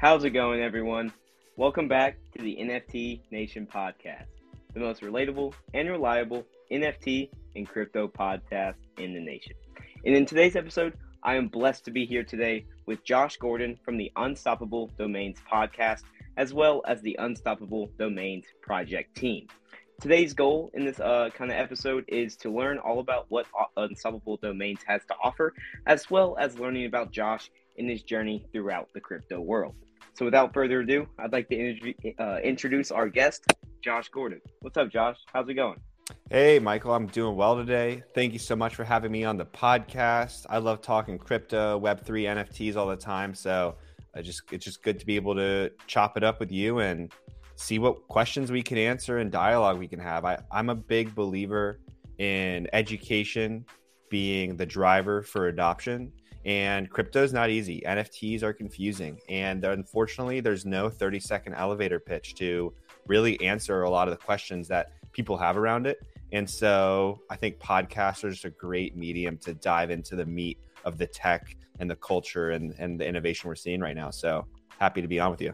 How's it going, everyone? Welcome back to the NFT Nation podcast, the most relatable and reliable NFT and crypto podcast in the nation. And in today's episode, I am blessed to be here today with Josh Gordon from the Unstoppable Domains podcast, as well as the Unstoppable Domains project team. Today's goal in this uh, kind of episode is to learn all about what Unstoppable Domains has to offer, as well as learning about Josh in his journey throughout the crypto world. So, without further ado, I'd like to uh, introduce our guest, Josh Gordon. What's up, Josh? How's it going? Hey, Michael, I'm doing well today. Thank you so much for having me on the podcast. I love talking crypto, Web3, NFTs all the time. So, I just it's just good to be able to chop it up with you and see what questions we can answer and dialogue we can have. I, I'm a big believer in education being the driver for adoption and crypto is not easy. NFTs are confusing. And unfortunately, there's no 30 second elevator pitch to really answer a lot of the questions that people have around it. And so I think podcasts are just a great medium to dive into the meat of the tech and the culture and, and the innovation we're seeing right now. So happy to be on with you.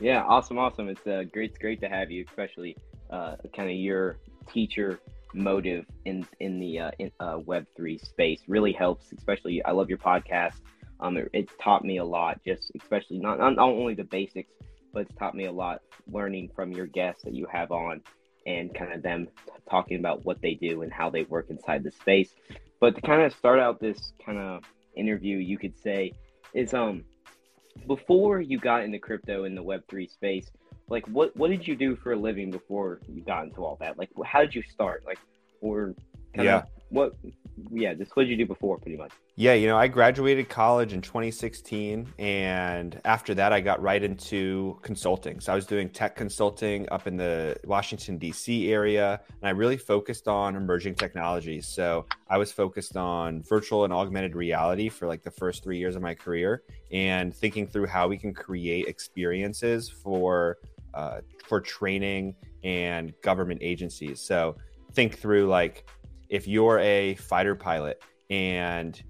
Yeah, awesome, awesome. It's uh, great, great to have you, especially uh, kind of your teacher motive in in the uh, in, uh, Web three space really helps. Especially, I love your podcast. Um, it, it, taught me a lot. Just especially not not only the basics, but it's taught me a lot learning from your guests that you have on, and kind of them talking about what they do and how they work inside the space. But to kind of start out this kind of interview, you could say is um before you got into crypto in the Web three space like what what did you do for a living before you got into all that? Like how did you start? Like or yeah, of, what yeah, just what did you do before pretty much? Yeah, you know, I graduated college in 2016 and after that I got right into consulting. So I was doing tech consulting up in the Washington DC area and I really focused on emerging technologies. So I was focused on virtual and augmented reality for like the first 3 years of my career and thinking through how we can create experiences for uh, for training and government agencies. So think through like if you're a fighter pilot and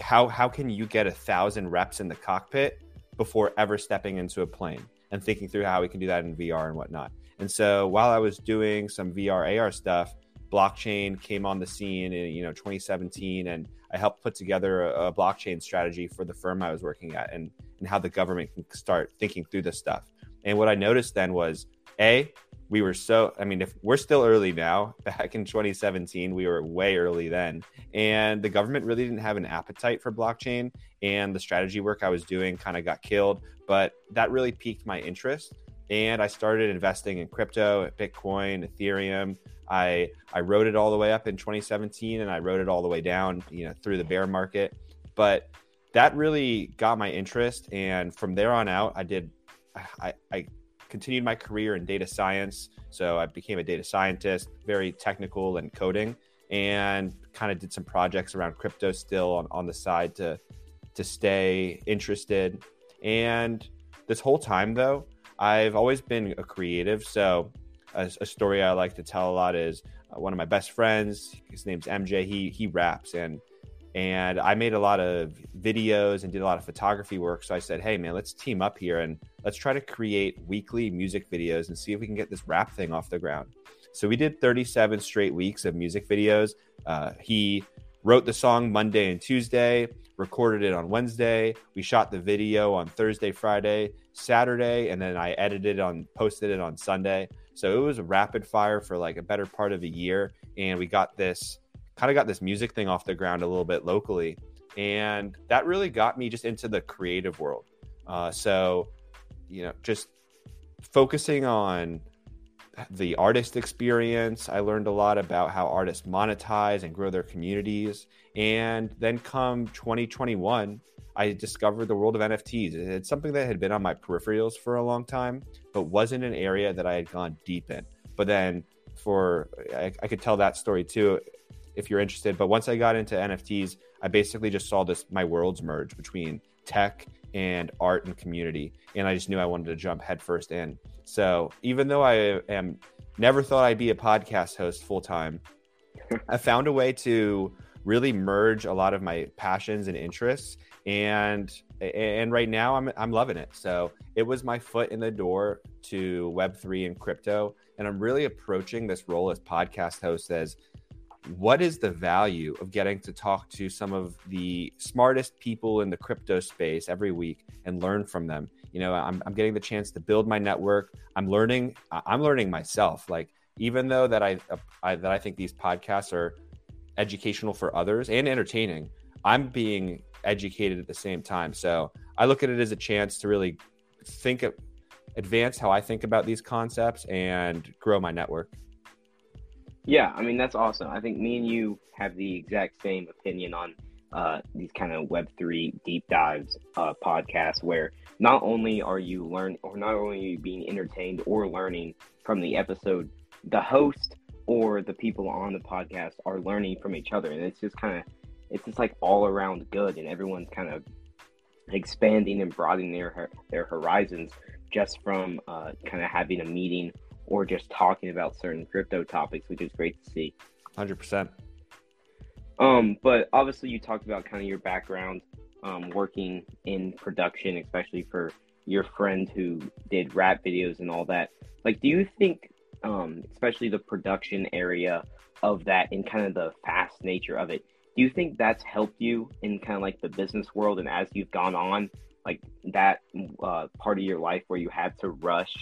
how how can you get a thousand reps in the cockpit before ever stepping into a plane and thinking through how we can do that in VR and whatnot. And so while I was doing some VR AR stuff, blockchain came on the scene in you know 2017 and I helped put together a, a blockchain strategy for the firm I was working at and and how the government can start thinking through this stuff. And what I noticed then was A, we were so, I mean, if we're still early now, back in 2017, we were way early then. And the government really didn't have an appetite for blockchain. And the strategy work I was doing kind of got killed. But that really piqued my interest. And I started investing in crypto, Bitcoin, Ethereum. I, I rode it all the way up in 2017 and I rode it all the way down, you know, through the bear market. But that really got my interest. And from there on out, I did I, I continued my career in data science. So I became a data scientist, very technical and coding, and kind of did some projects around crypto still on, on the side to to stay interested. And this whole time though, I've always been a creative. So a, a story I like to tell a lot is uh, one of my best friends, his name's MJ. He he raps and and I made a lot of videos and did a lot of photography work. So I said, hey, man, let's team up here and let's try to create weekly music videos and see if we can get this rap thing off the ground. So we did 37 straight weeks of music videos. Uh, he wrote the song Monday and Tuesday, recorded it on Wednesday. We shot the video on Thursday, Friday, Saturday, and then I edited on, posted it on Sunday. So it was a rapid fire for like a better part of a year. And we got this kind of got this music thing off the ground a little bit locally. And that really got me just into the creative world. Uh, so, you know, just focusing on the artist experience. I learned a lot about how artists monetize and grow their communities. And then come 2021, I discovered the world of NFTs. It's something that had been on my peripherals for a long time, but wasn't an area that I had gone deep in. But then for, I, I could tell that story too if you're interested. But once I got into NFTs, I basically just saw this, my worlds merge between tech and art and community. And I just knew I wanted to jump headfirst in. So even though I am never thought I'd be a podcast host full time, I found a way to really merge a lot of my passions and interests and and right now I'm I'm loving it. So it was my foot in the door to web3 and crypto and I'm really approaching this role as podcast host as what is the value of getting to talk to some of the smartest people in the crypto space every week and learn from them? You know I'm, I'm getting the chance to build my network. I'm learning i'm learning myself. Like even though that I, uh, I that i think these podcasts are educational for others and entertaining i'm being educated at the same time. So i look at it as a chance to really think of advance how i think about these concepts and grow my network yeah, I mean that's awesome. I think me and you have the exact same opinion on uh, these kind of Web three deep dives uh, podcasts, where not only are you learn or not only are you being entertained or learning from the episode, the host or the people on the podcast are learning from each other, and it's just kind of it's just like all around good, and everyone's kind of expanding and broadening their their horizons just from uh, kind of having a meeting or just talking about certain crypto topics, which is great to see. 100%. Um, but obviously, you talked about kind of your background um, working in production, especially for your friend who did rap videos and all that. Like, do you think, um, especially the production area of that and kind of the fast nature of it, do you think that's helped you in kind of like the business world and as you've gone on, like that uh, part of your life where you had to rush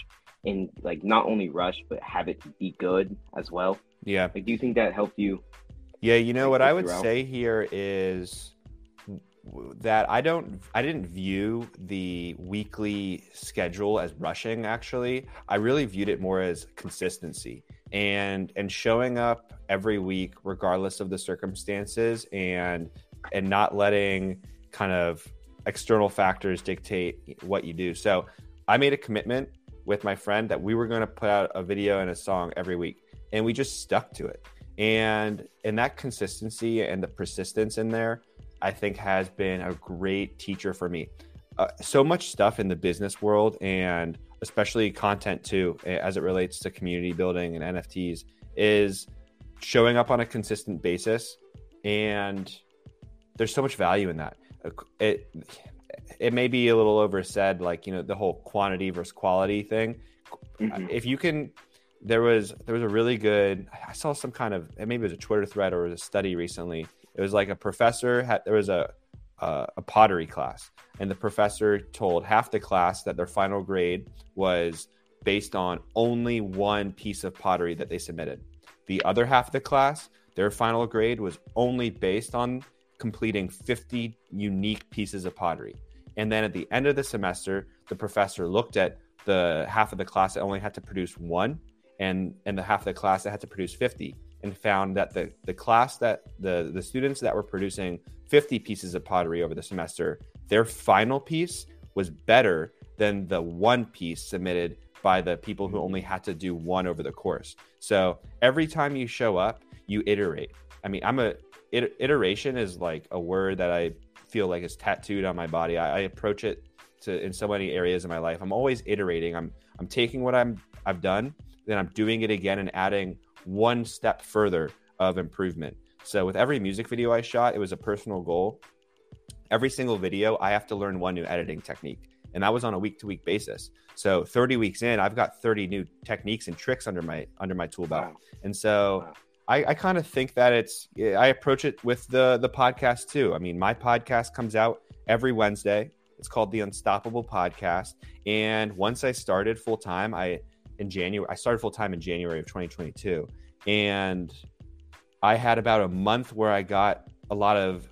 and like not only rush but have it be good as well. Yeah. Like, do you think that helped you? Yeah, you know what I would throughout? say here is that I don't I didn't view the weekly schedule as rushing actually. I really viewed it more as consistency and and showing up every week regardless of the circumstances and and not letting kind of external factors dictate what you do. So I made a commitment with my friend that we were going to put out a video and a song every week, and we just stuck to it. And and that consistency and the persistence in there, I think, has been a great teacher for me. Uh, so much stuff in the business world and especially content too, as it relates to community building and NFTs, is showing up on a consistent basis. And there's so much value in that. It, it may be a little oversaid, like you know the whole quantity versus quality thing. Mm-hmm. If you can, there was there was a really good. I saw some kind of maybe it was a Twitter thread or a study recently. It was like a professor had there was a uh, a pottery class, and the professor told half the class that their final grade was based on only one piece of pottery that they submitted. The other half of the class, their final grade was only based on completing 50 unique pieces of pottery. And then at the end of the semester, the professor looked at the half of the class that only had to produce one and and the half of the class that had to produce 50 and found that the the class that the the students that were producing 50 pieces of pottery over the semester their final piece was better than the one piece submitted by the people who only had to do one over the course. So every time you show up you iterate. I mean i'm a iteration is like a word that i feel like it's tattooed on my body. I, I approach it to in so many areas of my life. I'm always iterating. I'm I'm taking what I'm I've done, then I'm doing it again and adding one step further of improvement. So with every music video I shot, it was a personal goal. Every single video, I have to learn one new editing technique. And that was on a week to week basis. So 30 weeks in, I've got 30 new techniques and tricks under my under my tool belt. Wow. And so wow. I, I kind of think that it's I approach it with the the podcast too. I mean, my podcast comes out every Wednesday. It's called the Unstoppable Podcast. And once I started full time, I in January I started full time in January of 2022, and I had about a month where I got a lot of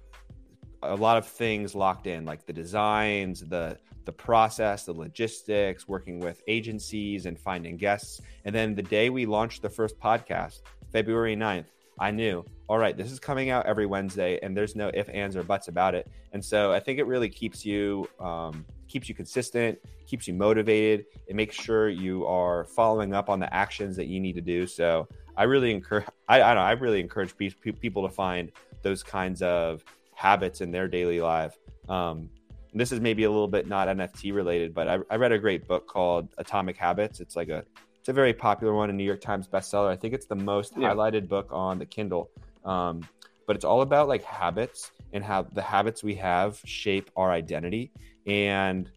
a lot of things locked in, like the designs, the the process, the logistics, working with agencies and finding guests. And then the day we launched the first podcast, February 9th, I knew, all right, this is coming out every Wednesday, and there's no if, ands, or buts about it. And so I think it really keeps you um, keeps you consistent, keeps you motivated. It makes sure you are following up on the actions that you need to do. So I really encourage I, I, know, I really encourage pe- people to find those kinds of habits in their daily life. Um, this is maybe a little bit not NFT related, but I, I read a great book called Atomic Habits. It's like a it's a very popular one, a New York Times bestseller. I think it's the most yeah. highlighted book on the Kindle. Um, but it's all about like habits and how the habits we have shape our identity. And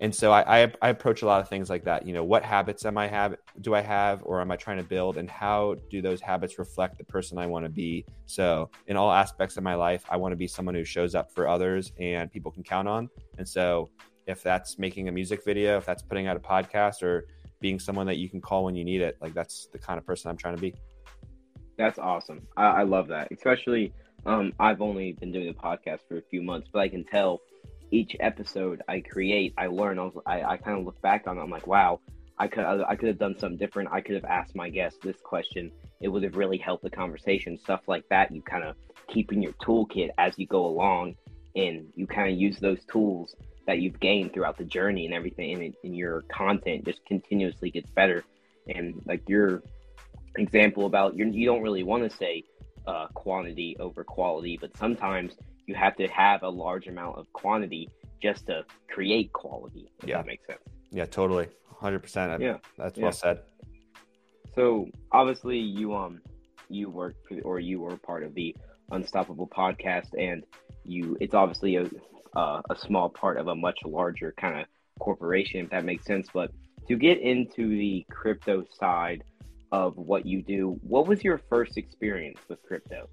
and so I, I, I approach a lot of things like that. You know, what habits am I have do I have or am I trying to build, and how do those habits reflect the person I want to be? So in all aspects of my life, I want to be someone who shows up for others and people can count on. And so if that's making a music video, if that's putting out a podcast, or being someone that you can call when you need it. Like that's the kind of person I'm trying to be. That's awesome. I, I love that. Especially, um, I've only been doing the podcast for a few months, but I can tell each episode I create, I learn. I, I, I kind of look back on. it, I'm like, wow, I could I could have done something different. I could have asked my guest this question. It would have really helped the conversation. Stuff like that. You kind of keep in your toolkit as you go along, and you kind of use those tools that you've gained throughout the journey and everything and, and your content just continuously gets better. And like your example about you you don't really want to say uh, quantity over quality but sometimes you have to have a large amount of quantity just to create quality if yeah. that makes sense. Yeah totally. 100% yeah. that's yeah. well said. So obviously you um you work for, or you were part of the unstoppable podcast and you it's obviously a uh, a small part of a much larger kind of corporation, if that makes sense. But to get into the crypto side of what you do, what was your first experience with crypto?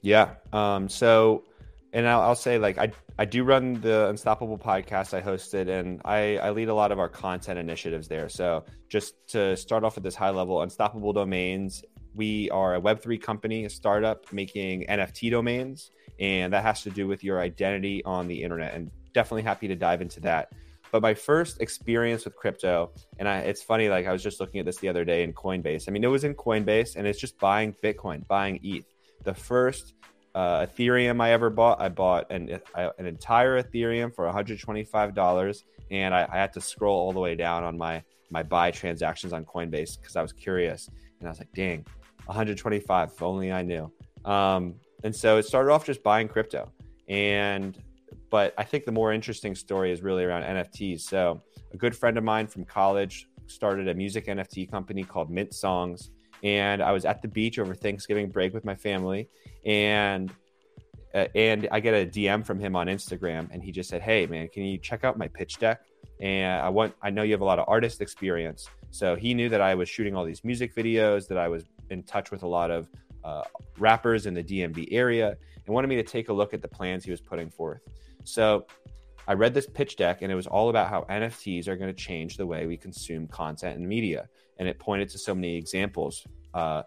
Yeah. Um, so, and I'll, I'll, say like I I do run the Unstoppable podcast I hosted, and I I lead a lot of our content initiatives there. So just to start off at this high level, Unstoppable Domains. We are a Web3 company, a startup making NFT domains and that has to do with your identity on the internet. And definitely happy to dive into that. But my first experience with crypto, and I, it's funny, like I was just looking at this the other day in Coinbase. I mean, it was in Coinbase, and it's just buying Bitcoin, buying ETH. The first uh, Ethereum I ever bought, I bought an, an entire Ethereum for $125, and I, I had to scroll all the way down on my my buy transactions on Coinbase because I was curious, and I was like, dang, 125. If only I knew. Um, and so it started off just buying crypto. And but I think the more interesting story is really around NFTs. So a good friend of mine from college started a music NFT company called Mint Songs. And I was at the beach over Thanksgiving break with my family. And uh, and I get a DM from him on Instagram, and he just said, "Hey, man, can you check out my pitch deck? And I want, I know you have a lot of artist experience, so he knew that I was shooting all these music videos, that I was in touch with a lot of uh, rappers in the DMV area and wanted me to take a look at the plans he was putting forth. So I read this pitch deck and it was all about how NFTs are going to change the way we consume content and media. And it pointed to so many examples uh,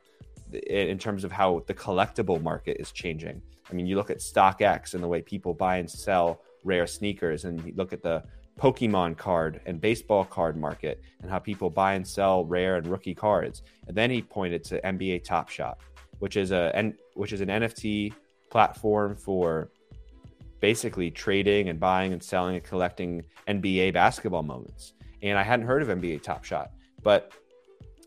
in terms of how the collectible market is changing. I mean, you look at StockX and the way people buy and sell rare sneakers, and you look at the Pokemon card and baseball card market and how people buy and sell rare and rookie cards. And then he pointed to NBA Top Shot which is a which is an NFT platform for basically trading and buying and selling and collecting NBA basketball moments. And I hadn't heard of NBA Top Shot, but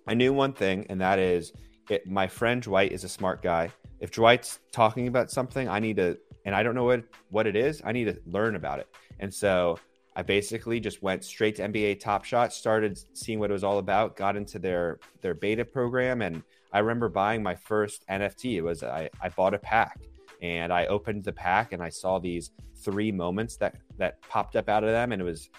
I knew one thing, and that is it, my friend Dwight is a smart guy. If Dwight's talking about something, I need to, and I don't know what what it is, I need to learn about it. And so I basically just went straight to NBA Top Shot, started seeing what it was all about, got into their their beta program, and I remember buying my first NFT. It was I, I bought a pack and I opened the pack and I saw these three moments that that popped up out of them, and it was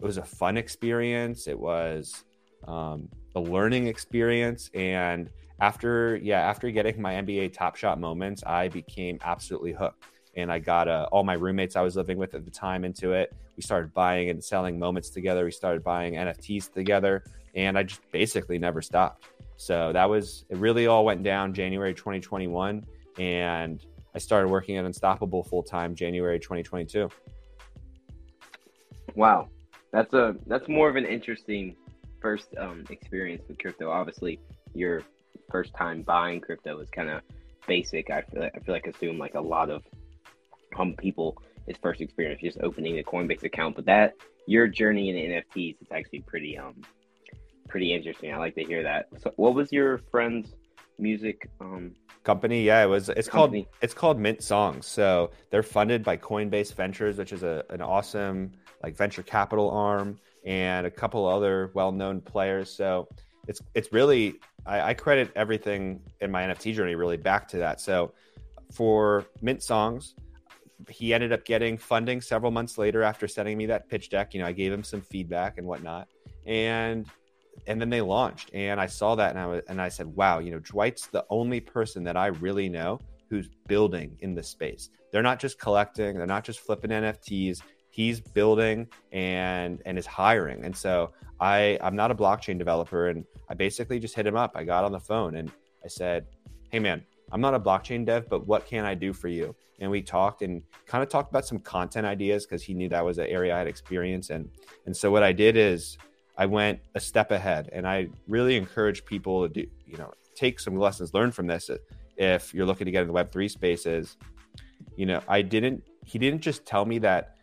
it was a fun experience. It was um, a learning experience, and after yeah after getting my NBA Top Shot moments, I became absolutely hooked. And I got uh, all my roommates I was living with at the time into it. We started buying and selling moments together. We started buying NFTs together, and I just basically never stopped. So that was it. Really, all went down January 2021, and I started working at Unstoppable full time January 2022. Wow, that's a that's more of an interesting first um, experience with crypto. Obviously, your first time buying crypto is kind of basic. I feel like, I feel like assume like a lot of um people his first experience just opening a Coinbase account, but that your journey in NFTs is actually pretty um pretty interesting. I like to hear that. So, what was your friend's music um company? Yeah, it was. It's company? called it's called Mint Songs. So they're funded by Coinbase Ventures, which is a an awesome like venture capital arm, and a couple other well known players. So it's it's really I, I credit everything in my NFT journey really back to that. So for Mint Songs, he ended up getting funding several months later after sending me that pitch deck. You know, I gave him some feedback and whatnot, and and then they launched, and I saw that, and I was, and I said, wow, you know, Dwight's the only person that I really know who's building in this space. They're not just collecting, they're not just flipping NFTs. He's building and and is hiring, and so I I'm not a blockchain developer, and I basically just hit him up. I got on the phone and I said, hey man, I'm not a blockchain dev, but what can I do for you? And we talked and kind of talked about some content ideas because he knew that was an area I had experience in. And so what I did is I went a step ahead and I really encourage people to do, you know, take some lessons learned from this if you're looking to get in the web3 spaces. You know, I didn't he didn't just tell me that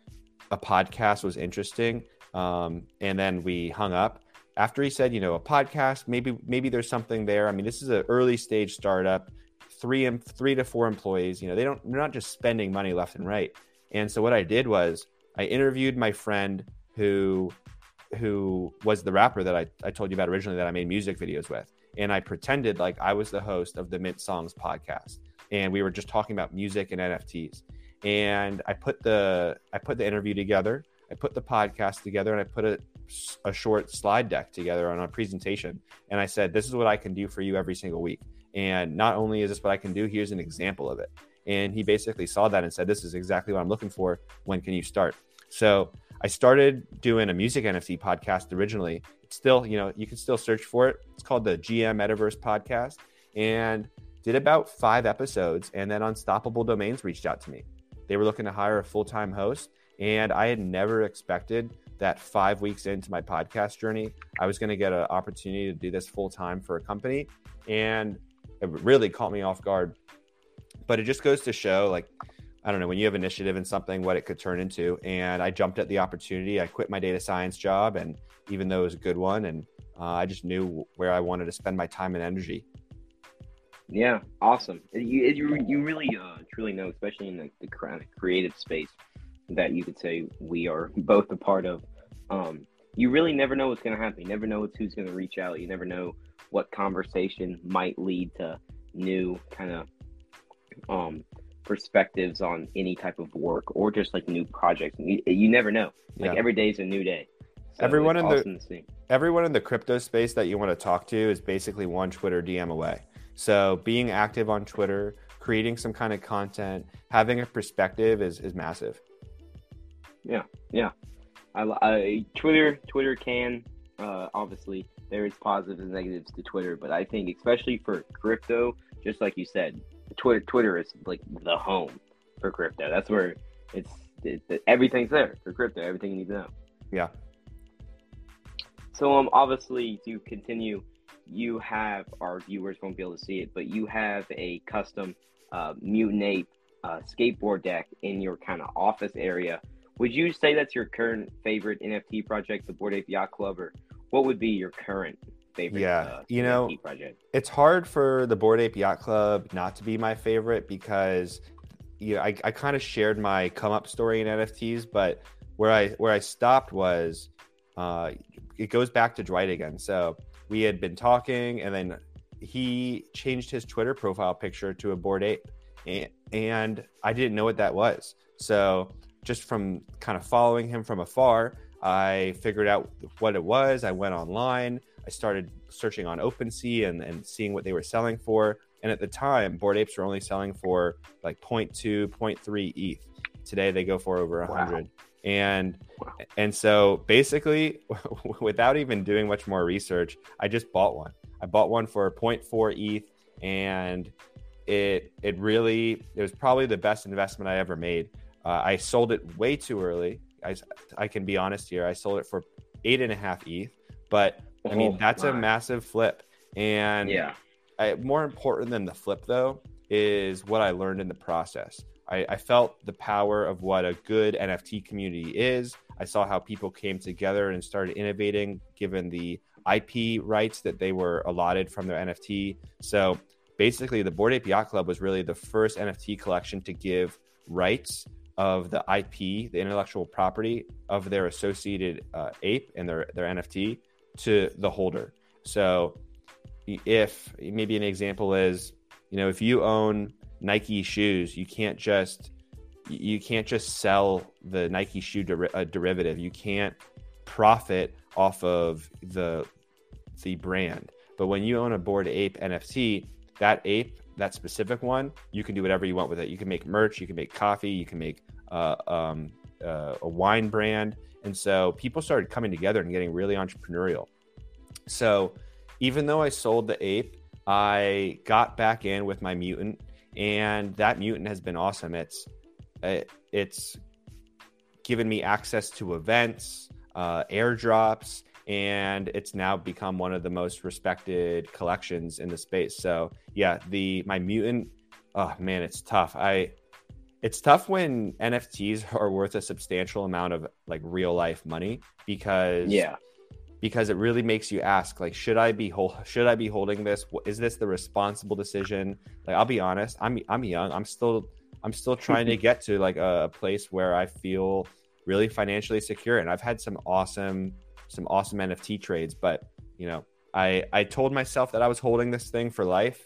a podcast was interesting um, and then we hung up after he said, you know, a podcast, maybe maybe there's something there. I mean, this is an early stage startup three three to four employees. You know, they don't they're not just spending money left and right. And so what I did was I interviewed my friend who who was the rapper that I, I told you about originally that I made music videos with. And I pretended like I was the host of the Mint Songs podcast. And we were just talking about music and NFTs. And I put the I put the interview together. I put the podcast together and I put a, a short slide deck together on a presentation. And I said, This is what I can do for you every single week. And not only is this what I can do, here's an example of it. And he basically saw that and said, This is exactly what I'm looking for. When can you start? So I started doing a music NFT podcast originally. It's still, you know, you can still search for it. It's called the GM Metaverse Podcast and did about five episodes. And then Unstoppable Domains reached out to me. They were looking to hire a full time host. And I had never expected that five weeks into my podcast journey, I was going to get an opportunity to do this full time for a company. And it really caught me off guard. But it just goes to show, like, I don't know, when you have initiative in something, what it could turn into. And I jumped at the opportunity. I quit my data science job, and even though it was a good one, and uh, I just knew where I wanted to spend my time and energy. Yeah, awesome. You you, you really uh, truly know, especially in the, the creative space, that you could say we are both a part of. Um, you really never know what's going to happen. You never know who's going to reach out. You never know what conversation might lead to new kind of um, perspectives on any type of work or just like new projects. You, you never know. Like yeah. every day is a new day. So everyone in awesome the everyone in the crypto space that you want to talk to is basically one Twitter DM away. So being active on Twitter, creating some kind of content, having a perspective is is massive. Yeah, yeah. I, I Twitter Twitter can uh, obviously there is positives and negatives to Twitter, but I think especially for crypto, just like you said, Twitter Twitter is like the home for crypto. That's where it's it, it, everything's there for crypto. Everything you need to know. Yeah. So um, obviously to continue, you have our viewers won't be able to see it, but you have a custom uh, Mutant Ape uh, skateboard deck in your kind of office area. Would you say that's your current favorite NFT project, the Bored Ape Yacht Club, or what would be your current favorite? Yeah, uh, you know, project? it's hard for the Bored Ape Yacht Club not to be my favorite because you know, I, I kind of shared my come up story in NFTs, but where I where I stopped was uh, it goes back to Dwight again. So we had been talking, and then he changed his Twitter profile picture to a Bored Ape, and, and I didn't know what that was. So just from kind of following him from afar, I figured out what it was. I went online. I started searching on OpenSea and, and seeing what they were selling for. And at the time, Bored Apes were only selling for like 0.2, 0.3 ETH. Today they go for over 100. Wow. And wow. and so basically, without even doing much more research, I just bought one. I bought one for 0.4 ETH, and it it really it was probably the best investment I ever made. Uh, I sold it way too early. I, I can be honest here. I sold it for eight and a half ETH, but I mean Oh, that's a massive flip. And Yeah. I, more important than the flip though is what I learned in the process. I, I felt the power of what a good NFT community is. I saw how people came together and started innovating given the IP rights that they were allotted from their NFT. So basically, the Bored Ape Yacht Club was really the first NFT collection to give rights of the IP, the intellectual property of their associated uh, ape and their, their NFT to the holder. So if maybe an example is you know if you own nike shoes you can't just you can't just sell the nike shoe der- uh, derivative. You can't profit off of the the brand. But when you own a bored ape nft that ape that specific one you can do whatever you want with it. You can make merch you can make coffee you can make uh, um, uh, a wine brand and so people started coming together and getting really entrepreneurial so even though I sold the ape, I got back in with my mutant, and that mutant has been awesome. It's it, it's given me access to events, uh, airdrops, and it's now become one of the most respected collections in the space. So yeah, the my mutant, oh man, it's tough. I it's tough when NFTs are worth a substantial amount of like real life money because Yeah. because it really makes you ask like should i be hol- should i be holding this? Is this the responsible decision? Like i'll be honest i'm i'm young. I'm still i'm still trying to get to like a, a place where i feel really financially secure and i've had some awesome some awesome nft trades but you know i i told myself that i was holding this thing for life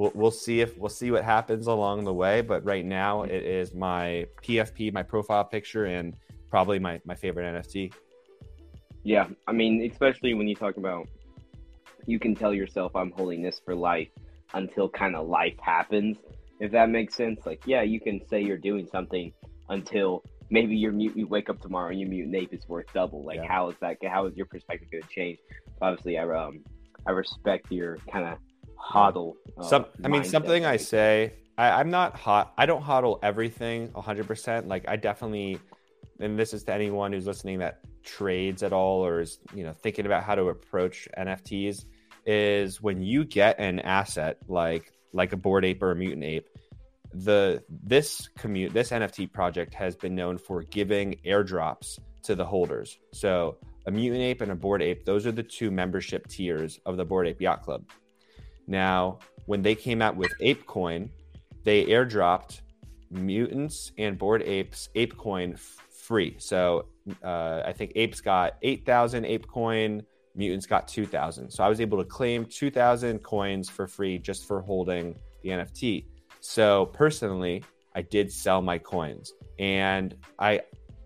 we'll, we'll see if we'll see what happens along the way but right now it is my pfp my profile picture and probably my my favorite nft Yeah, I mean, especially when you talk about, you can tell yourself I'm holding this for life until kind of life happens. If that makes sense, like yeah, you can say you're doing something until maybe your mute you wake up tomorrow and your mutant nape is worth double. Like Yeah. how is that? How is your perspective going to change? Obviously, I um I respect your kind of hodl. Uh, Some, I mean, something I say, I, I'm not hot. I don't hodl everything 100%. Like, I definitely, and this is to anyone who's listening that trades at all or is, you know, thinking about how to approach NFTs, is when you get an asset like like a bored ape or a mutant ape, the this commute this NFT project has been known for giving airdrops to the holders. So a mutant ape and a bored ape, those are the two membership tiers of the Bored Ape Yacht Club. Now, when they came out with ApeCoin, they airdropped mutants and bored apes ApeCoin f- free. So uh, I think apes got 8,000 ApeCoin, mutants got 2,000. So I was able to claim 2,000 coins for free just for holding the NFT. So personally, I did sell my coins, and I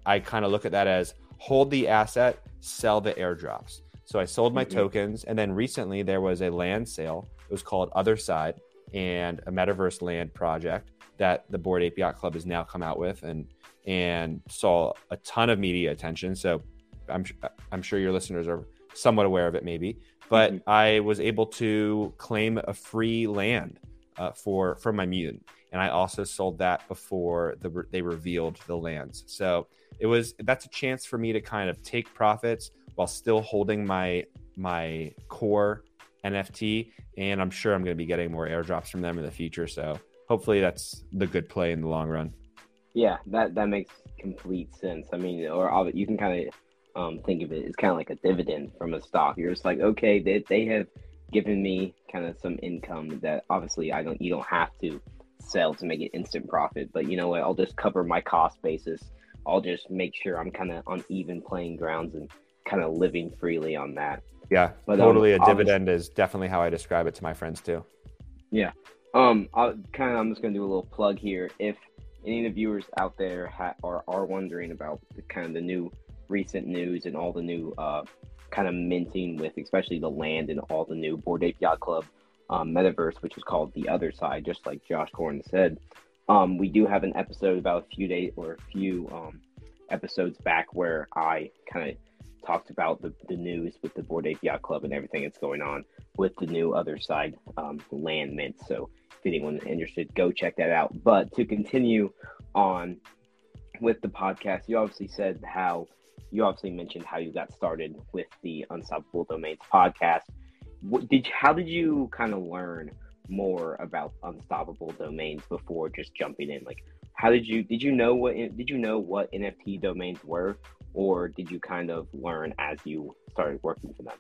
I kind of look at that as hold the asset, sell the airdrops. So I sold my Mhm. tokens, and then recently there was a land sale. It was called Otherside, and a metaverse land project that the Bored Ape Yacht Club has now come out with, and and saw a ton of media attention. So I'm I'm sure your listeners are somewhat aware of it, maybe. But Mhm. I was able to claim a free land uh, for for my mutant, and I also sold that before the they revealed the lands. So it was that's a chance for me to kind of take profits while still holding my my core NFT, and I'm sure I'm going to be getting more airdrops from them in the future. So hopefully that's the good play in the long run. Yeah, that that makes complete sense. I mean, or you can kind of um, think of it as kind of like a dividend from a stock. You're just like, okay, they they have given me kind of some income that obviously I don't. You don't have to sell to make it instant profit, but you know what? I'll just cover my cost basis. I'll just make sure I'm kind of on even playing grounds and kind of living freely on that. Yeah, But, um, totally. a dividend is definitely how I describe it to my friends too. Yeah, um, I'll kind of I'm just gonna do a little plug here. If any of the viewers out there ha- are are wondering about the kind of the new recent news and all the new uh kind of minting with especially the land and all the new Bored Ape Yacht Club um, metaverse, which is called the Otherside, just like Josh Gordon said. Um, we do have an episode about a few days or a few um episodes back where I kind of talked about the, the news with the Bored Ape Yacht Club and everything that's going on with the new Otherside um, land mint. So if anyone's interested, go check that out. But to continue on with the podcast, you obviously said how you obviously mentioned how you got started with the Unstoppable Domains podcast. What did how did you kind of learn more about Unstoppable Domains before just jumping in? Like, how did you did you know what did you know what NFT domains were, or did you kind of learn as you started working for them?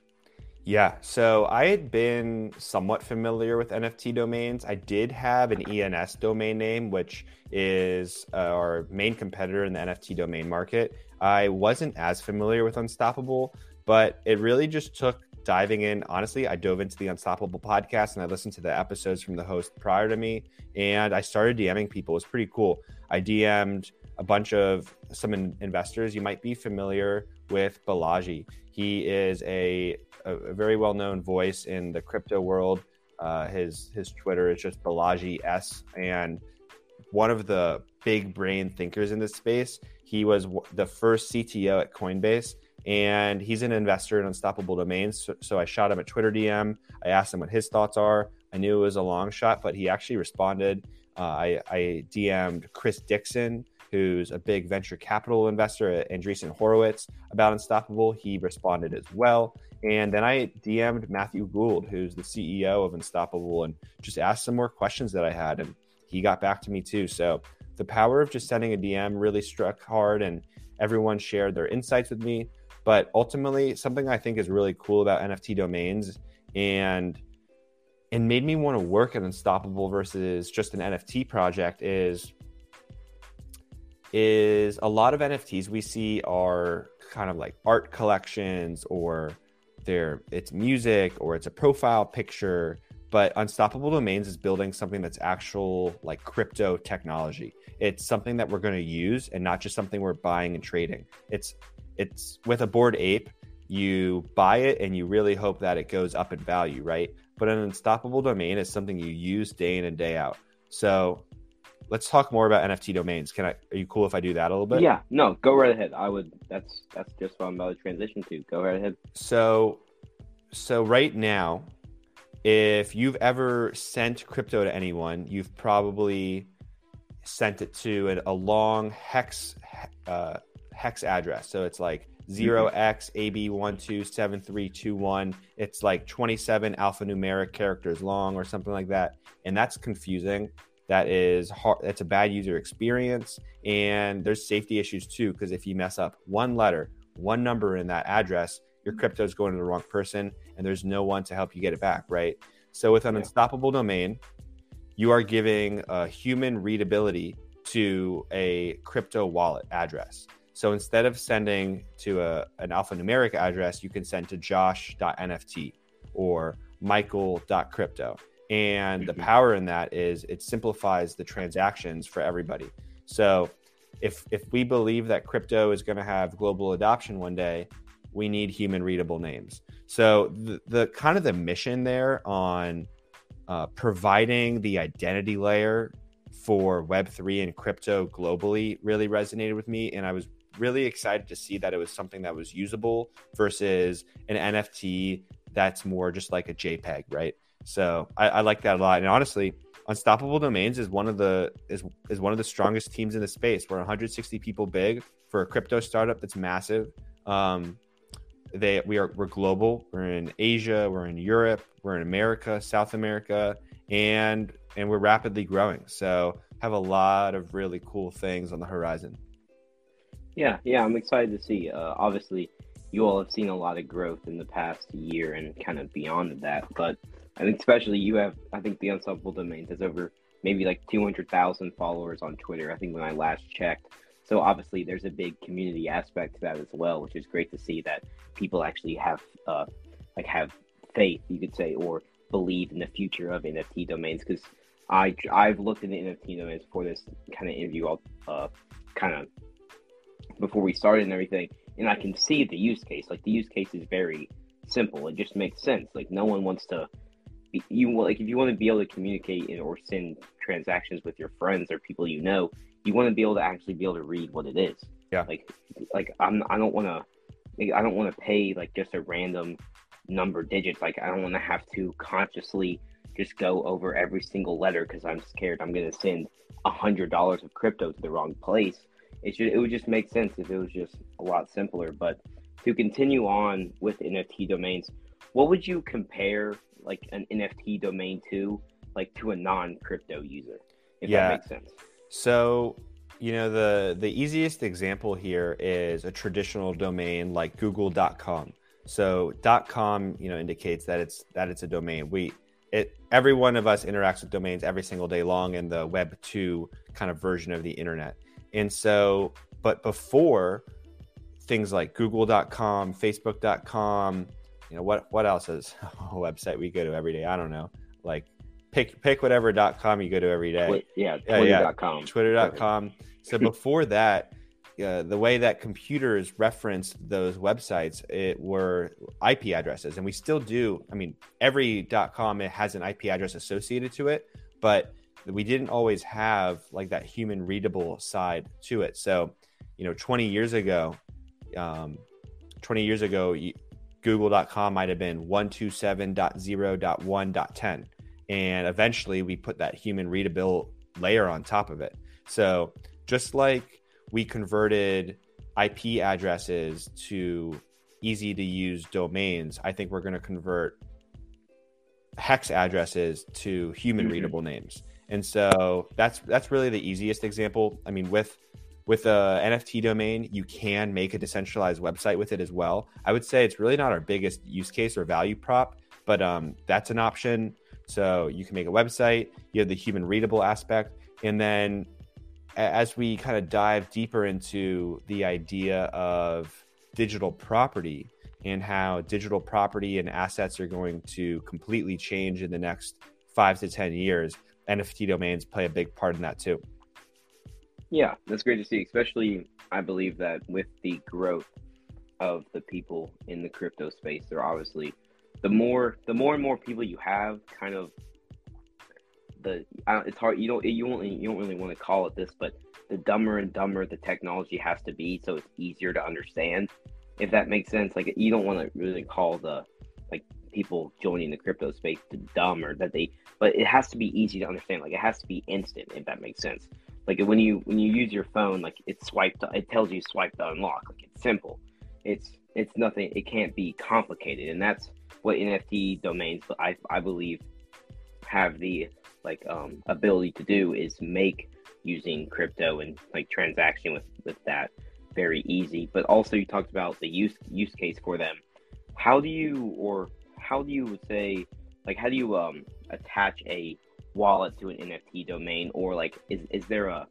Yeah, so I had been somewhat familiar with NFT domains. I did have an ENS domain name, which is uh, our main competitor in the NFT domain market. I wasn't as familiar with Unstoppable, but it really just took diving in. Honestly, I dove into the Unstoppable podcast and I listened to the episodes from the host prior to me, and I started DMing people. It was pretty cool. I DM'd a bunch of some in- investors. You might be familiar with Balaji. He is a a, very well known voice in the crypto world. Uh, his his Twitter is just Balaji S, and one of the big brain thinkers in this space. He was the first CTO at Coinbase, and he's an investor in Unstoppable Domains. So, so, I shot him a Twitter DM. I asked him what his thoughts are. I knew it was a long shot, but he actually responded. Uh, I, I DM'd Chris Dixon, who's a big venture capital investor at Andreessen Horowitz, about Unstoppable. He responded as well. And then I DM'd Matthew Gould, who's the CEO of Unstoppable, and just asked some more questions that I had. And he got back to me too. So the power of just sending a DM really struck hard, and everyone shared their insights with me. But ultimately, something I think is really cool about NFT domains and and made me want to work at Unstoppable versus just an NFT project is is a lot of NFTs we see are kind of like art collections or there it's music or it's a profile picture but unstoppable domains is building something that's actual like crypto technology. It's something that we're going to use and not just something we're buying and trading. It's it's with a bored Ape you buy it and you really hope that it goes up in value right? But an unstoppable domain is something you use day in and day out. So let's talk more about nft domains. Can i are you cool if i do that a little bit? Yeah no go right ahead. I would that's that's just what i'm about to transition to. Go right ahead. So so right now if you've ever sent crypto to anyone you've probably sent it to a, a long hex uh, hex address. So it's like 0xab127321 it's like 27 alphanumeric characters long or something like that. And that's confusing that is hard that's a bad user experience and there's safety issues too because if you mess up one letter one number in that address your mm-hmm. crypto is going to the wrong person and there's no one to help you get it back right? So with an yeah. unstoppable domain you are giving a human readability to a crypto wallet address. So instead of sending to a, an alphanumeric address you can send to josh.nft or michael.crypto and the mm-hmm. power in that is it simplifies the transactions for everybody. So if if we believe that crypto is going to have global adoption one day, we need human readable names. So the, the kind of the mission there on uh, providing the identity layer for Web3 and crypto globally really resonated with me. And I was really excited to see that it was something that was usable versus an NFT that's more just like a JPEG, right? So I, I, like that a lot. And honestly, Unstoppable Domains is one of the is is one of the strongest teams in the space. We're 160 people big for a crypto startup that's massive. Um, they we are we're global. We're in Asia. We're in Europe. We're in America, South America, and and we're rapidly growing. So have a lot of really cool things on the horizon. Yeah, yeah, I'm excited to see. Uh, obviously, you all have seen a lot of growth in the past year and kind of beyond that, but Think especially you have, I think the Unstoppable Domains has over maybe like 200,000 followers on Twitter, I think when I last checked. So obviously there's a big community aspect to that as well, which is great to see that people actually have, uh, like have faith, you could say, or believe in the future of NFT domains. Because I I've looked into NFT domains for this kind of interview, uh, kind of before we started and everything, and I can see the use case. Like the use case is very simple. It just makes sense. Like no one wants to you like if you want to be able to communicate and, or send transactions with your friends or people you know, you want to be able to actually be able to read what it is. Yeah. Like, like I'm I don't want to, I don't want to pay like just a random number digits. Like I don't want to have to consciously just go over every single letter because I'm scared I'm going to send a hundred dollars of crypto to the wrong place. It should it would just make sense if it was just a lot simpler. But to continue on with NFT domains, what would you compare like an NFT domain to, like to a non crypto user? If yeah. that makes sense. So you know the the easiest example here is a traditional domain like google.com so .com you know indicates that it's that it's a domain we it every one of us interacts with domains every single day long in the web 2 kind of version of the internet and so but before things like google.com facebook.com you know what what else is a website we go to every day? I don't know. Like pick pick whatever.com you go to every day. Yeah twitter.com yeah, twitter.com so before that uh, the way that computers reference those websites it were ip addresses. And we still do i mean every com it has an ip address associated to it but we didn't always have like that human readable side to it. So you know 20 years ago um, 20 years ago google.com might have been 127.0.1.10 and eventually we put that human readable layer on top of it so just like we converted IP addresses to easy to use domains, I think we're going to convert hex addresses to human mm-hmm. readable mm-hmm. names. And so that's that's really the easiest example. I mean, with with a NFT domain, you can make a decentralized website with it as well. I would say it's really not our biggest use case or value prop, but um, that's an option. So you can make a website. You have the human readable aspect, and then as we kind of dive deeper into the idea of digital property and how digital property and assets are going to completely change in the next five to 10 years, NFT domains play a big part in that too. Yeah, that's great to see, especially I believe that with the growth of the people in the crypto space, they're obviously the more the more and more people you have kind of the it's hard you don't you don't you don't really want to call it this, but the dumber and dumber the technology has to be, so it's easier to understand. If that makes sense, like you don't want to really call the like people joining the crypto space to dumb or that they, but it has to be easy to understand. Like it has to be instant, if that makes sense. Like when you when you use your phone, like it's swiped, it tells you swipe to unlock. Like it's simple. It's it's nothing. It can't be complicated, and that's what NFT domains, I I believe, have the like um, ability to do is make using crypto and like transaction with with that very easy. But also you talked about the use use case for them. How do you or how do you say like how do you um attach a wallet to an NFT domain or like is is there a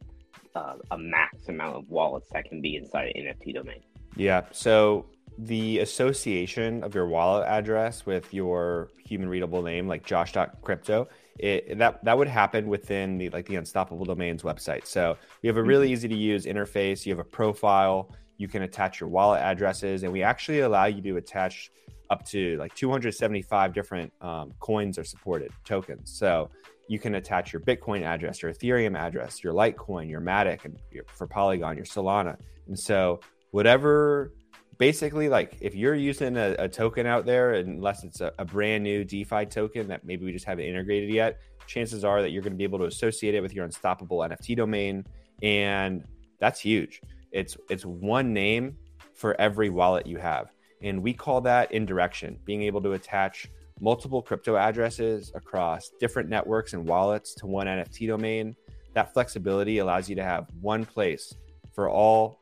uh, a max amount of wallets that can be inside an NFT domain? Yeah. So the association of your wallet address with your human readable name, like Josh.crypto, it, that that would happen within the like the Unstoppable Domains website. So we have a really mm-hmm. easy to use interface. You have a profile. You can attach your wallet addresses, and we actually allow you to attach up to like 275 different um, coins are supported tokens. So you can attach your Bitcoin address, your Ethereum address, your Litecoin, your Matic, and your, for Polygon, your Solana. And so whatever basically like if you're using a, a token out there unless it's a, a, brand new defi token that maybe we just haven't integrated yet chances are that you're going to be able to associate it with your unstoppable nft domain. And that's huge. It's it's one name for every wallet you have. And we call that indirection being able to attach multiple crypto addresses across different networks and wallets to one nft domain that flexibility allows you to have one place for all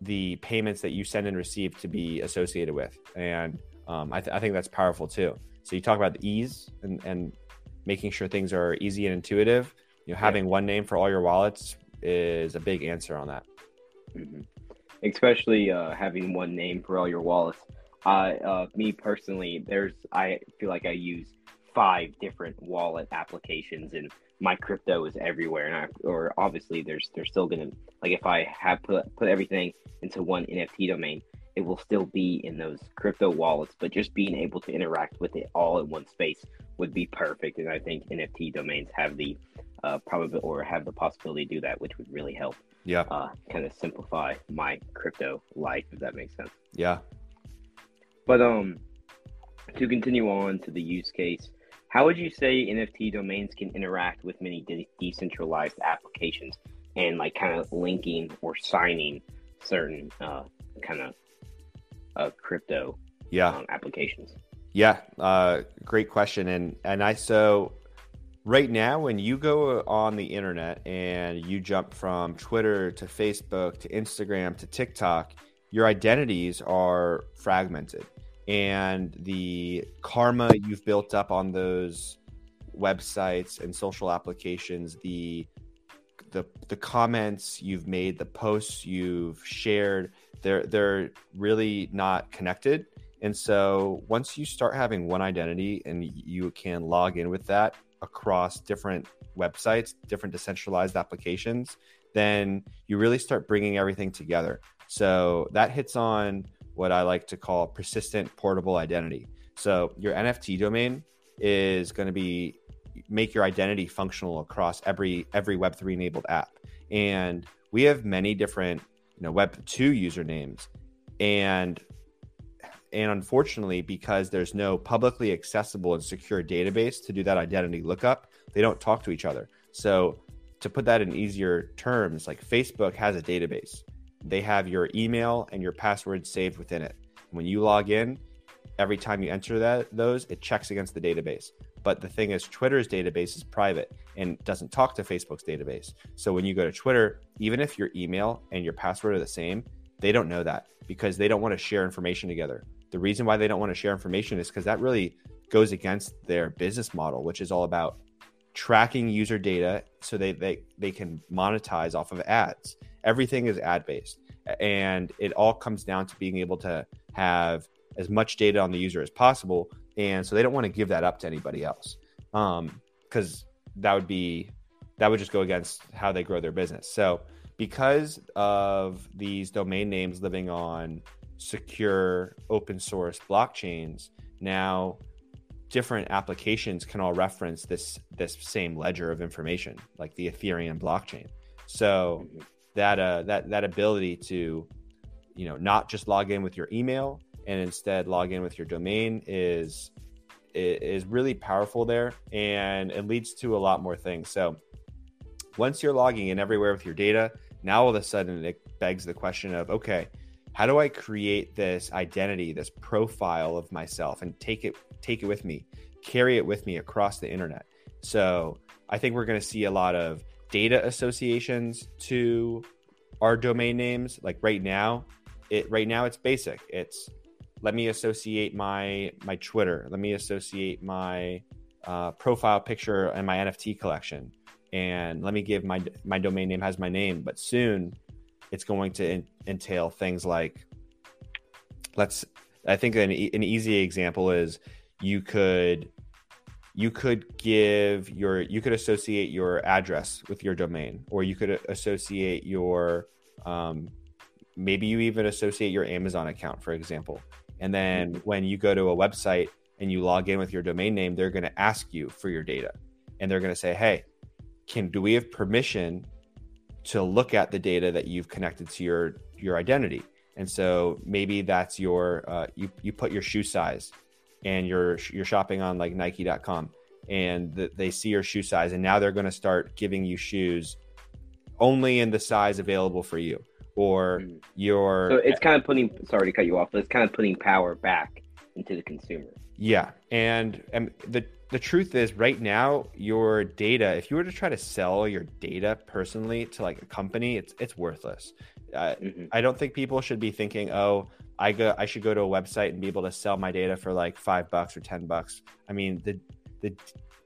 the payments that you send and receive to be associated with. And um, I, th- I, think that's powerful too. So you talk about the ease and, and making sure things are easy and intuitive. You know, having yeah. one name for all your wallets is a big answer on that. Mm-hmm. Especially uh, having one name for all your wallets. I, uh, me personally, there's I feel like I use five different wallet applications and my crypto is everywhere and I or obviously there's there's still gonna like if I have put put everything into one NFT domain, it will still be in those crypto wallets, but just being able to interact with it all in one space would be perfect. And I think NFT domains have the uh, probability or have the possibility to do that, which would really help. Yeah. Uh, kind of simplify my crypto life, if that makes sense. Yeah. But um, to continue on to the use case, How would you say NFT domains can interact with many de- decentralized applications and like kind of linking or signing certain uh, kind of uh, crypto yeah um, applications? Yeah, uh, great question. And and I so right now when you go on the internet and you jump from Twitter to Facebook to Instagram to TikTok, your identities are fragmented. And the karma you've built up on those websites and social applications, the the the comments you've made, the posts you've shared, they're they're really not connected and so once you start having one identity and you can log in with that across different websites, different decentralized applications, then you really start bringing everything together. So that hits on what I like to call persistent portable identity. So your NFT domain is going to be make your identity functional across every every web3 enabled app. And we have many different, you know, web2 usernames and and unfortunately, because there's no publicly accessible and secure database to do that identity lookup, they don't talk to each other. So, to put that in easier terms, like Facebook has a database. They have your email and your password saved within it. When you log in, every time you enter that those, it checks against the database. But the thing is, Twitter's database is private and doesn't talk to Facebook's database. So when you go to Twitter, even if your email and your password are the same, they don't know that because they don't want to share information together. The reason why they don't want to share information is because that really goes against their business model, which is all about tracking user data so they, they, they can monetize off of ads. Everything is ad based. And it all comes down to being able to have as much data on the user as possible. And so they don't want to give that up to anybody else. Um, because that would be that would just go against how they grow their business. So because of these domain names living on secure open source blockchains, now different applications can all reference this this same ledger of information, like the Ethereum blockchain. So mm-hmm. That uh, that that ability to, you know, not just log in with your email and instead log in with your domain is is really powerful there, and it leads to a lot more things. So once you're logging in everywhere with your data, now all of a sudden it begs the question of okay how do I create this identity, this profile of myself and take it take it with me, carry it with me across the internet. So I think we're going to see a lot of data associations to our domain names. Like right now, it right now it's basic. It's let me associate my my Twitter. Let me associate my uh, profile picture and my NFT collection. And let me give my my domain name has my name. But soon it's going to in, entail things like let's i think an, an easy example is you could you could give your you could associate your address with your domain or you could associate your um, maybe you even associate your amazon account for example and then mm-hmm. when you go to a website and you log in with your domain name they're going to ask you for your data and they're going to say hey can do we have permission to look at the data that you've connected to your your identity. And so maybe that's your uh, you you put your shoe size, and you're you're shopping on like Nike.com, and the, they see your shoe size, and now they're going to start giving you shoes only in the size available for you, or mm-hmm. your. So it's kind of putting. Sorry to cut you off, but it's kind of putting power back into the consumer. Yeah, and and the the truth is right now your data if you were to try to sell your data personally to like a company it's it's worthless uh, mm-hmm. i don't think people should be thinking oh i go i should go to a website and be able to sell my data for like five bucks or ten bucks i mean the the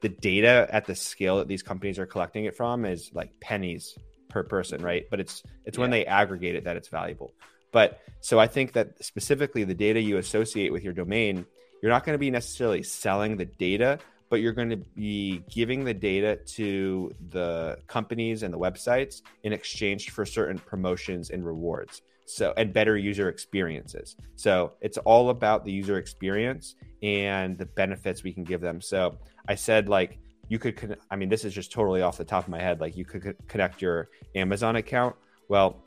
the data at the scale that these companies are collecting it from is like pennies per person right but it's it's yeah. when they aggregate it that it's valuable but so i think that specifically the data you associate with your domain you're not going to be necessarily selling the data but you're going to be giving the data to the companies and the websites in exchange for certain promotions and rewards. So, and better user experiences. So, it's all about the user experience and the benefits we can give them. So, I said, like, you could, I mean, this is just totally off the top of my head. Like, you could connect your Amazon account. Well,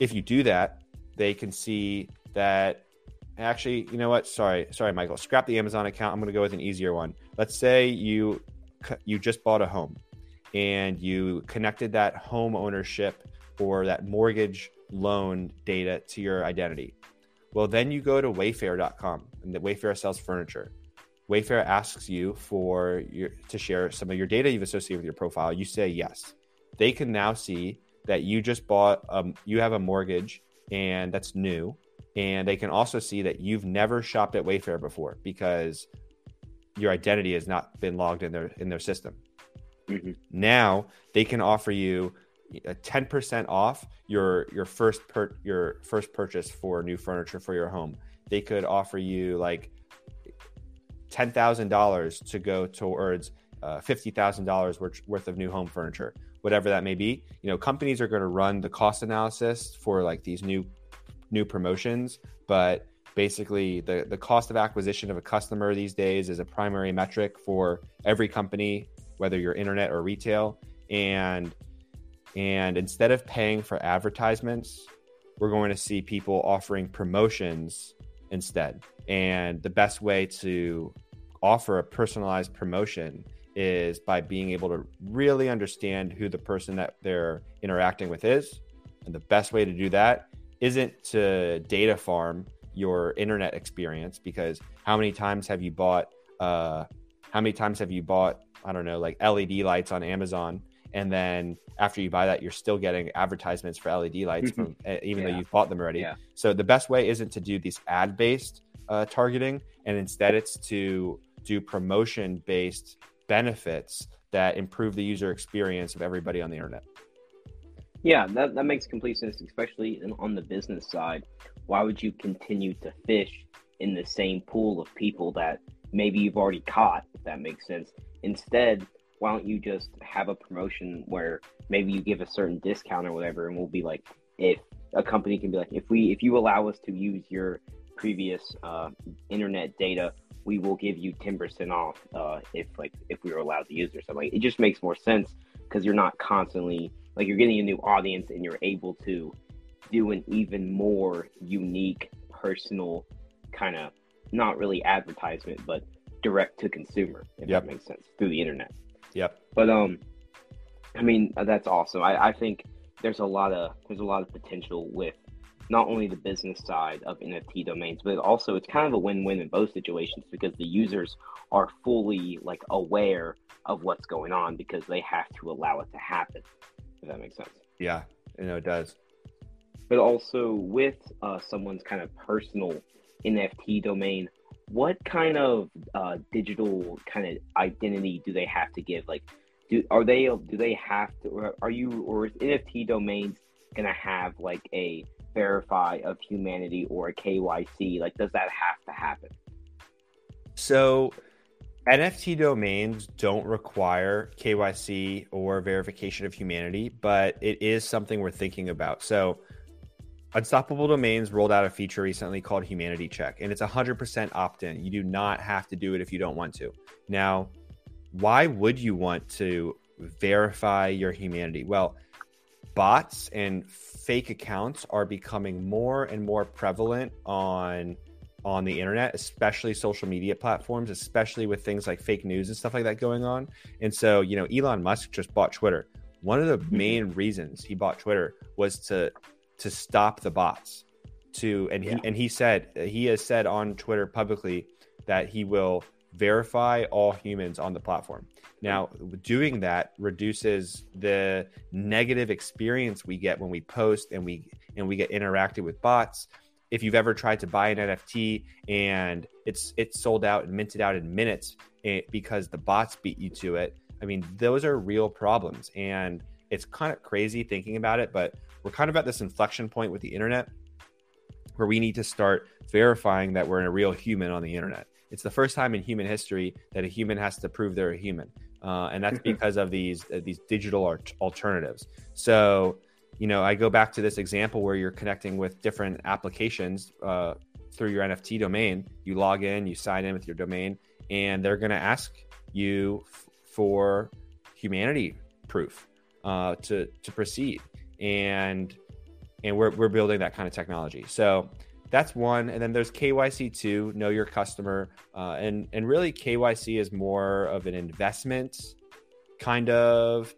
if you do that, they can see that actually, you know what? Sorry, sorry, Michael. Scrap the Amazon account. I'm going to go with an easier one. Let's say you you just bought a home and you connected that home ownership or that mortgage loan data to your identity. Well, then you go to wayfair.com and the Wayfair sells furniture. Wayfair asks you for your, to share some of your data you've associated with your profile. You say yes. They can now see that you just bought, um, you have a mortgage and that's new. And they can also see that you've never shopped at Wayfair before because your identity has not been logged in their in their system. Mm-hmm. Now they can offer you a 10% off your your first per, your first purchase for new furniture for your home. They could offer you like $10,000 to go towards uh, $50,000 worth, worth of new home furniture, whatever that may be. You know, companies are going to run the cost analysis for like these new new promotions, but basically the the cost of acquisition of a customer these days is a primary metric for every company, whether you're internet or retail, and and instead of paying for advertisements, we're going to see people offering promotions instead. And the best way to offer a personalized promotion is by being able to really understand who the person that they're interacting with is. And the best way to do that isn't to data farm your internet experience because how many times have you bought uh how many times have you bought I don't know like LED lights on Amazon and then after you buy that you're still getting advertisements for led lights from eh, even yeah. though you've bought them already. Yeah. so the best way isn't to do these ad based uh, targeting and instead it's to do promotion based benefits that improve the user experience of everybody on the internet. Yeah that, that makes complete sense especially on the business side. Why would you continue to fish in the same pool of people that maybe you've already caught if that makes sense? Instead why don't you just have a promotion where maybe you give a certain discount or whatever and we'll be like if a company can be like if we if you allow us to use your previous uh, internet data we will give you 10% off uh, if like if we were allowed to use it or something it just makes more sense because you're not constantly like you're getting a new audience and you're able to do an even more unique personal kind of not really advertisement but direct to consumer if yep. that makes sense through the internet Yep. But um, I mean uh, that's awesome. I, I think there's a lot of there's a lot of potential with not only the business side of NFT domains, but also it's kind of a win-win in both situations because the users are fully like aware of what's going on because they have to allow it to happen. If that makes sense. Yeah, you know it does. But also with uh, someone's kind of personal NFT domain, what kind of uh, digital kind of identity do they have to give? Like, do are they do they have to? Or are you or is NFT domains gonna have like a verify of humanity or a KYC? Like, does that have to happen? So, NFT domains don't require KYC or verification of humanity, but it is something we're thinking about. So, Unstoppable Domains rolled out a feature recently called Humanity Check, and it's 100% opt in. You do not have to do it if you don't want to. Now, why would you want to verify your humanity? Well, bots and fake accounts are becoming more and more prevalent on on the internet, especially social media platforms, especially with things like fake news and stuff like that going on. And so, you know, Elon Musk just bought Twitter. One of the mm-hmm. main reasons he bought Twitter was to to stop the bots to and yeah. he and he said he has said on Twitter publicly that he will verify all humans on the platform. Now, doing that reduces the negative experience we get when we post and we and we get interacted with bots. If you've ever tried to buy an NFT and it's it's sold out and minted out in minutes because the bots beat you to it, I mean, those are real problems and it's kind of crazy thinking about it, but we're kind of at this inflection point with the internet where we need to start verifying that we're a real human on the internet. It's the first time in human history that a human has to prove they're a human, uh, and that's because of these uh, these digital art- alternatives. So, you know, I go back to this example where you're connecting with different applications uh, through your NFT domain. You log in, you sign in with your domain, and they're going to ask you f- for humanity proof uh, to to proceed. And and we're, we're building that kind of technology. So that's one, and then there's KYC two, know your customer, uh, and and really KYC is more of an investment kind of.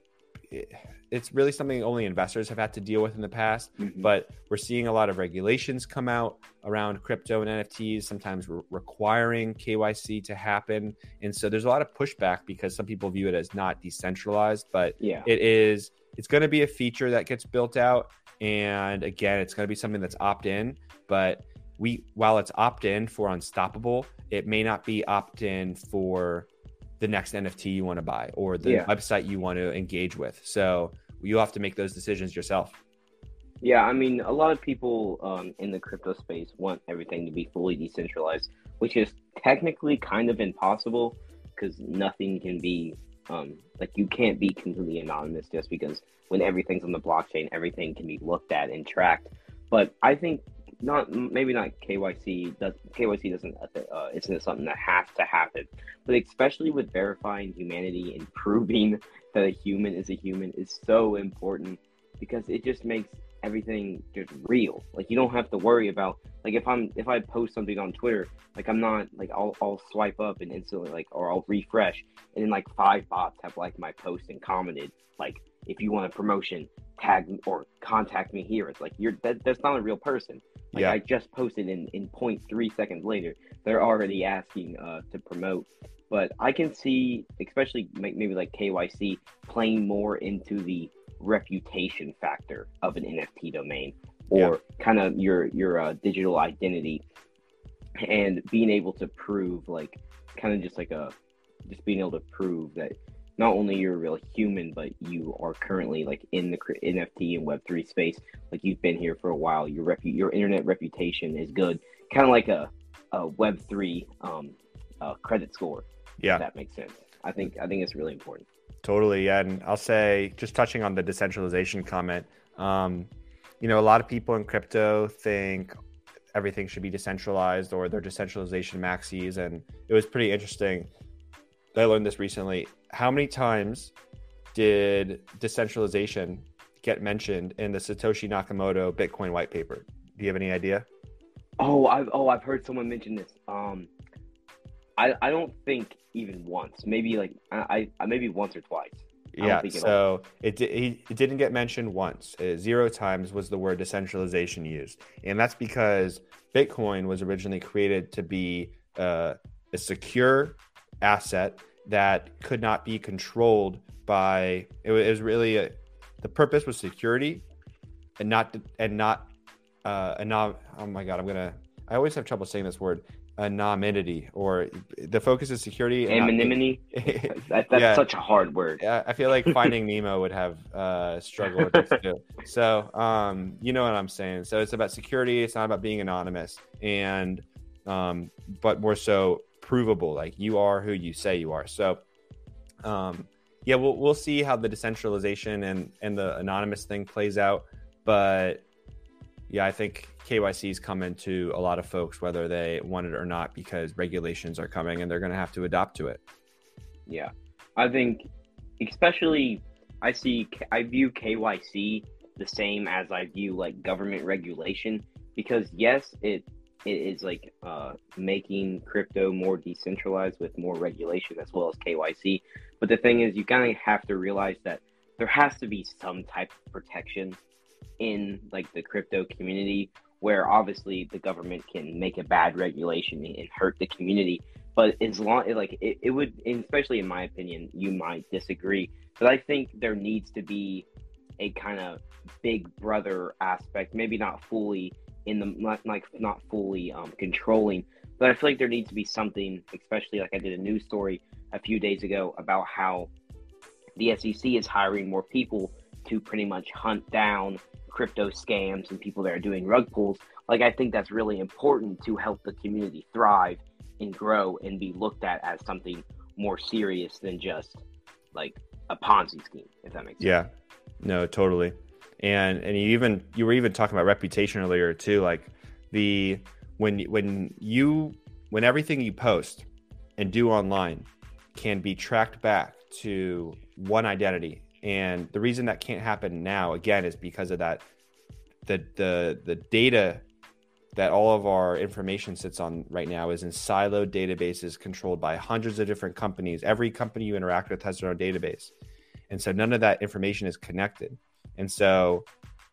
It's really something only investors have had to deal with in the past, mm-hmm. but we're seeing a lot of regulations come out around crypto and NFTs, sometimes re- requiring KYC to happen, and so there's a lot of pushback because some people view it as not decentralized, but yeah, it is. It's going to be a feature that gets built out, and again, it's going to be something that's opt in but we while it's opt in for Unstoppable, it may not be opt in for the next NFT you want to buy or the yeah. website you want to engage with. So you have to make those decisions yourself. Yeah, I mean, a lot of people um, in the crypto space want everything to be fully decentralized, which is technically kind of impossible because nothing can be um, like you can't be completely anonymous just because when everything's on the blockchain, everything can be looked at and tracked. But I think not maybe not KYC. Does KYC doesn't uh, isn't something that has to happen, but especially with verifying humanity and proving that a human is a human is so important because it just makes everything just real. Like you don't have to worry about like if I'm if I post something on Twitter, like I'm not like I'll I'll swipe up and instantly like or I'll refresh and then like five bots have like my post and commented like if you want a promotion, tag or contact me here. It's like you're that, that's not a real person. Like yeah. I just posted in in 0.3 seconds later, they're already asking uh, to promote. But I can see, especially maybe like KYC, playing more into the reputation factor of an NFT domain or yeah. kind of your your uh, digital identity and being able to prove like kind of just like a just being able to prove that not only you're a real human, but you are currently like in the NFT and Web three space. Like you've been here for a while. Your rep- your internet reputation is good, kind of like a, a Web three um, uh, credit score. Yeah, that makes sense. I think I think it's really important. Totally, yeah. and I'll say just touching on the decentralization comment. Um, you know, a lot of people in crypto think everything should be decentralized or their decentralization maxis, and it was pretty interesting. I learned this recently how many times did decentralization get mentioned in the Satoshi Nakamoto Bitcoin white paper? Do you have any idea? Oh, I've oh I've heard someone mention this. Um, I I don't think even once. Maybe like I, I maybe once or twice. yeah, so it, it, it didn't get mentioned once. Uh, zero times was the word decentralization used, and that's because Bitcoin was originally created to be uh, a secure asset that could not be controlled by it was really a, the purpose was security and not and not uh anom- oh my god i'm gonna i always have trouble saying this word anonymity or the focus is security anonymity? That, that's yeah. such a hard word. Yeah i feel like finding nemo would have uh struggled with this too. So um you know what i'm saying. So it's about security it's not about being anonymous and um but more so provable. Like you are who you say you are. So, um, yeah, we'll we'll see how the decentralization and and the anonymous thing plays out. But yeah, I think KYC is coming to a lot of folks, whether they want it or not, because regulations are coming and they're going to have to adopt to it. Yeah, I think, especially, I see I view KYC the same as I view like government regulation because yes, it it is like uh, making crypto more decentralized with more regulation as well as KYC. But the thing is, you kind of have to realize that there has to be some type of protection in like the crypto community where obviously the government can make a bad regulation and hurt the community but as long like it, it would especially in my opinion you might disagree but i think there needs to be a kind of big brother aspect maybe not fully in the not like not fully um, controlling. But I feel like there needs to be something, especially like I did a news story a few days ago about how the SEC is hiring more people to pretty much hunt down crypto scams and people that are doing rug pulls. Like I think that's really important to help the community thrive and grow and be looked at as something more serious than just like a Ponzi scheme, if that makes sense. Yeah. No, totally and and you even you were even talking about reputation earlier too like the when when you when everything you post and do online can be tracked back to one identity and the reason that can't happen now again is because of that the the the data that all of our information sits on right now is in siloed databases controlled by hundreds of different companies. Every company you interact with has their own database. And so none of that information is connected. And so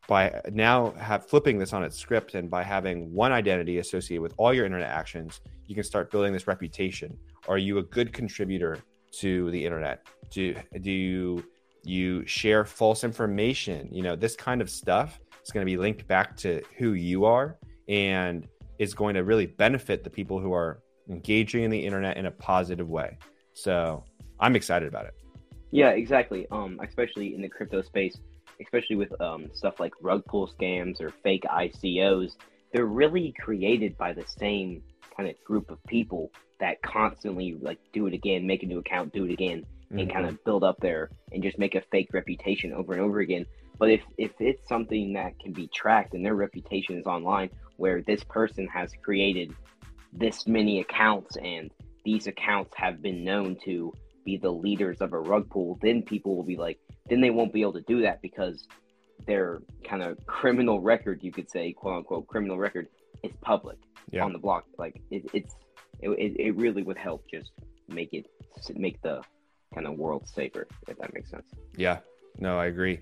by now have flipping this on its script and by having one identity associated with all your internet actions, you can start building this reputation. Are you a good contributor to the internet? Do do you you share false information? You know, this kind of stuff is going to be linked back to who you are and is going to really benefit the people who are engaging in the internet in a positive way. So, I'm excited about it. Yeah, exactly. Um, especially in the crypto space, especially with um, stuff like rug pull scams or fake ICOs, they're really created by the same kind of group of people that constantly like do it again, make a new account, do it again, mm-hmm. and kind of build up there and just make a fake reputation over and over again. But if if it's something that can be tracked and their reputation is online, where this person has created this many accounts and these accounts have been known to be the leaders of a rug pull, then people will be like, then they won't be able to do that because their kind of criminal record, you could say, quote unquote, criminal record is public yeah. on the block. Like it, it's, it, it really would help just make it, make the kind of world safer, if that makes sense. Yeah, no, I agree.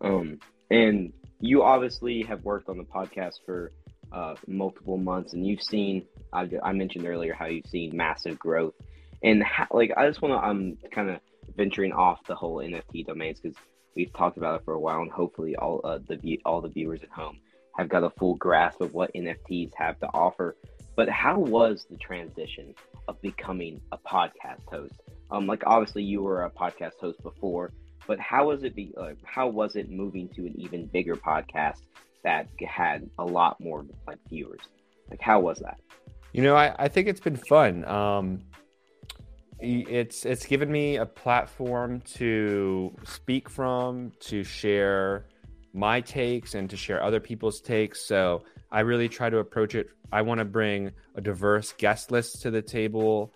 Um, and you obviously have worked on the podcast for uh, multiple months, and you've seen. I, I mentioned earlier how you've seen massive growth, and how, like I just want to. I'm kind of venturing off the whole NFT domains because we've talked about it for a while, and hopefully all uh, the all the viewers at home have got a full grasp of what NFTs have to offer. But how was the transition of becoming a podcast host? Um, like obviously you were a podcast host before, but how was it be? Uh, how was it moving to an even bigger podcast that had a lot more like viewers? Like how was that? You know, I, I think it's been fun. Um, it's it's given me a platform to speak from, to share my takes, and to share other people's takes. So I really try to approach it. I want to bring a diverse guest list to the table,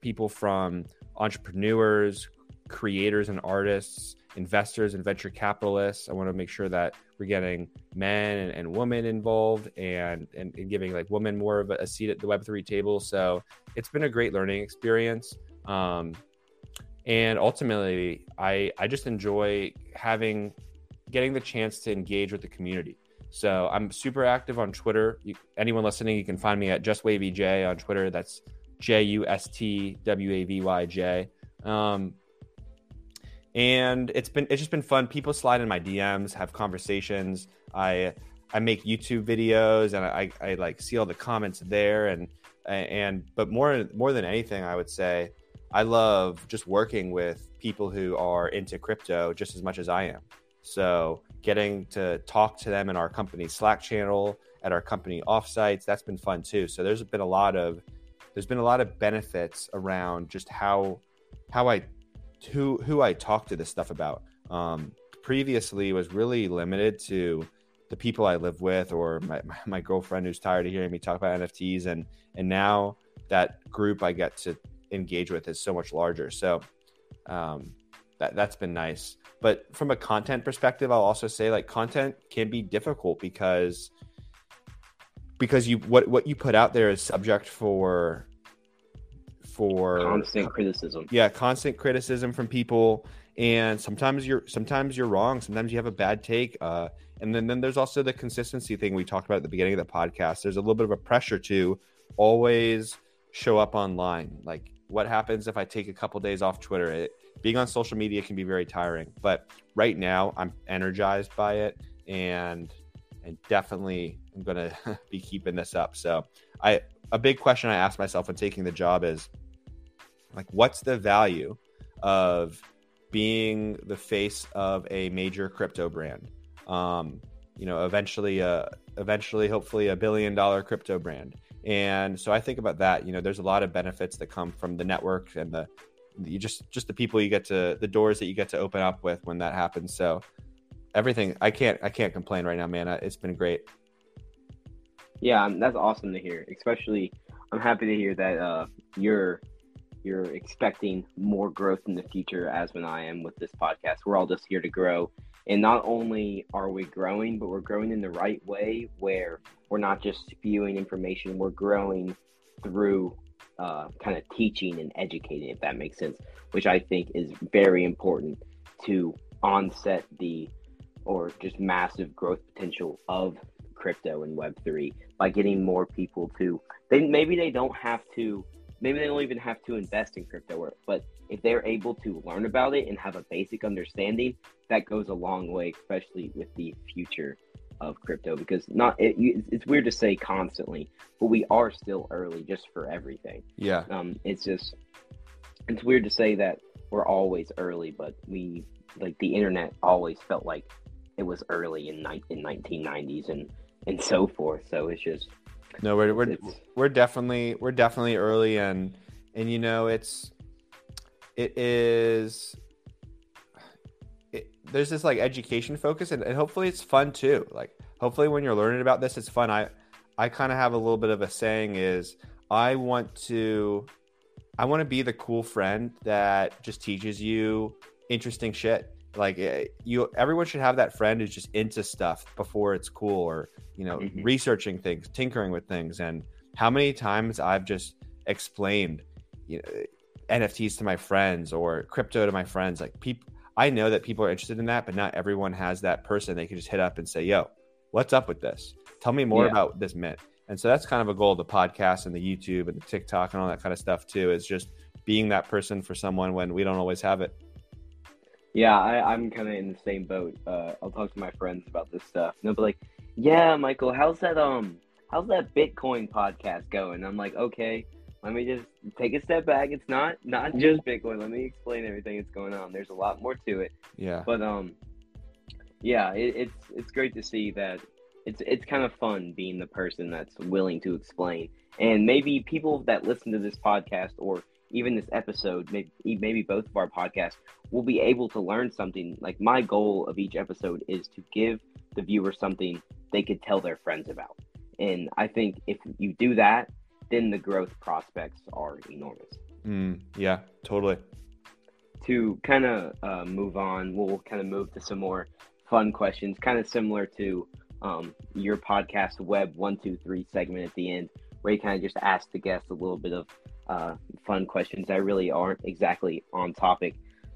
people from entrepreneurs, creators and artists, investors and venture capitalists. I want to make sure that we're getting men and, and women involved and, and, and giving like women more of a, seat at the Web3 table. So it's been a great learning experience. Um, and ultimately, I, I just enjoy having getting the chance to engage with the community. So I'm super active on Twitter. You, anyone listening, you can find me at JustWavyJ on Twitter. That's J U S T W A V Y J. Um, and it's been it's just been fun. People slide in my DMs, have conversations. I I make YouTube videos, and I, I like see all the comments there, and and but more more than anything, I would say I love just working with people who are into crypto just as much as I am. So getting to talk to them in our company Slack channel at our company offsites, that's been fun too. So there's been a lot of there's been a lot of benefits around just how how I who who I talk to this stuff about. Um, previously was really limited to the people I live with or my, my girlfriend who's tired of hearing me talk about NFTs and and now that group I get to engage with is so much larger. So um, that that's been nice. But from a content perspective, I'll also say like content can be difficult because because you what what you put out there is subject for for constant criticism. Yeah, constant criticism from people, and sometimes you're sometimes you're wrong. Sometimes you have a bad take. Uh, and then then there's also the consistency thing we talked about at the beginning of the podcast. There's a little bit of a pressure to always show up online. Like, what happens if I take a couple days off Twitter? It, being on social media can be very tiring, but right now I'm energized by it, and and definitely I'm gonna be keeping this up. So I a big question I ask myself when taking the job is like, what's the value of being the face of a major crypto brand? Um, you know, eventually, a eventually, hopefully, a billion dollar crypto brand. And so I think about that. You know, there's a lot of benefits that come from the network and the you just just the people you get to the doors that you get to open up with when that happens. So everything I can't I can't complain right now, man. It's been great. Yeah, that's awesome to hear. Especially, I'm happy to hear that uh, you're you're expecting more growth in the future, as when I am with this podcast. We're all just here to grow And not only are we growing, but we're growing in the right way where we're not just spewing information, we're growing through uh, kind of teaching and educating, if that makes sense, which I think is very important to onset the or just massive growth potential of crypto and Web3 by getting more people to they maybe they don't have to maybe they don't even have to invest in crypto but if they're able to learn about it and have a basic understanding that goes a long way especially with the future of crypto because not it, it's weird to say constantly but we are still early just for everything yeah um it's just it's weird to say that we're always early but we like the internet always felt like it was early in, ni- in 1990s and and so forth. So it's just no, we're we're we're definitely we're definitely early and and you know it's it is it, there's this like education focus and, and hopefully it's fun too. Like hopefully when you're learning about this, it's fun. I I kind of have a little bit of a saying is I want to I want to be the cool friend that just teaches you interesting shit like eh, you everyone should have that friend who's just into stuff before it's cool or you know mm-hmm. researching things tinkering with things and how many times i've just explained you know nfts to my friends or crypto to my friends like people i know that people are interested in that but not everyone has that person they can just hit up and say yo what's up with this tell me more yeah. about this mint and so that's kind of a goal of the podcast and the youtube and the tiktok and all that kind of stuff too is just being that person for someone when we don't always have it yeah, I, I'm kind of in the same boat. Uh, I'll talk to my friends about this stuff. And they'll be like, "Yeah, Michael, how's that um, how's that Bitcoin podcast going?" I'm like, "Okay, let me just take a step back. It's not not just Bitcoin. Let me explain everything that's going on. There's a lot more to it. Yeah. But um, yeah, it, it's it's great to see that it's it's kind of fun being the person that's willing to explain. And maybe people that listen to this podcast or even this episode, maybe maybe both of our podcasts, will be able to learn something. Like my goal of each episode is to give the viewer something they could tell their friends about. And I think if you do that, then the growth prospects are enormous. Mm, yeah, totally. To kind of uh, move on, we'll kind of move to some more fun questions, kind of similar to um, your podcast web one two three segment at the end, where you kind of just ask the guests a little bit of uh, fun questions that really aren't exactly on topic.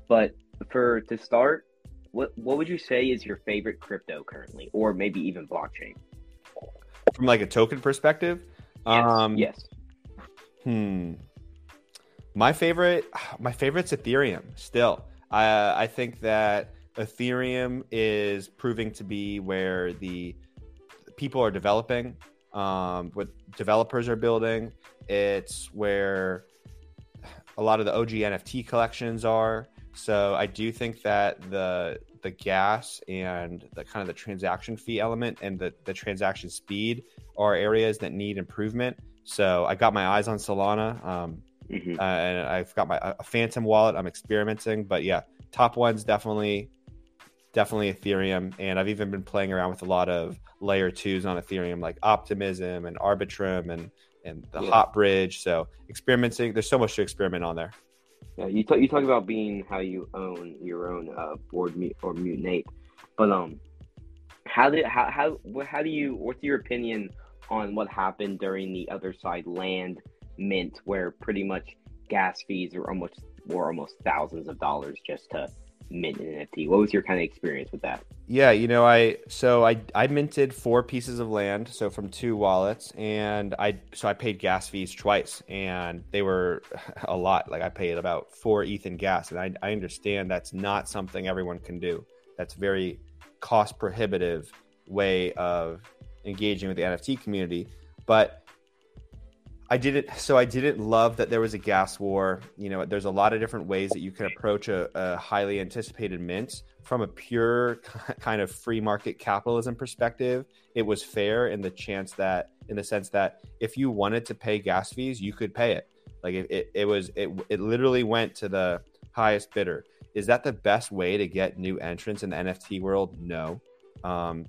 But for to start, what what would you say is your favorite crypto currently, or maybe even blockchain? From like a token perspective, yes. Um, yes. Hmm. My favorite, my favorite's Ethereum. Still, I I think that Ethereum is proving to be where the people are developing, um, what developers are building, it's where a lot of the OG NFT collections are. So I do think that the the gas and the kind of the transaction fee element and the, the transaction speed are areas that need improvement. So I got my eyes on Solana, um, mm-hmm. uh, and I've got my a Phantom wallet. I'm experimenting, but yeah, top ones definitely definitely Ethereum, and I've even been playing around with a lot of layer twos on Ethereum, like Optimism and Arbitrum and and the yeah. Hop bridge. So experimenting, there's so much to experiment on there. Yeah, you talk you talk about being how you own your own uh, bored mute or mutant ape, but um, how did how how how do you what's your opinion on what happened during the Otherside land mint, where pretty much gas fees were almost were almost thousands of dollars just to mint an NFT. What was your kind of experience with that? Yeah, you know, I so I I minted four pieces of land, so from two wallets, and I so I paid gas fees twice, and they were a lot. Like I paid about four ETH in gas, and I I understand that's not something everyone can do. That's very cost prohibitive way of engaging with the NFT community, but I didn't. So I didn't love that there was a gas war. You know, there's a lot of different ways that you can approach a, a highly anticipated mint from a pure kind of free market capitalism perspective. It was fair in the chance that, in the sense that, if you wanted to pay gas fees, you could pay it. Like it, it, it was, it, it literally went to the highest bidder. Is that the best way to get new entrants in the NFT world? No. Um,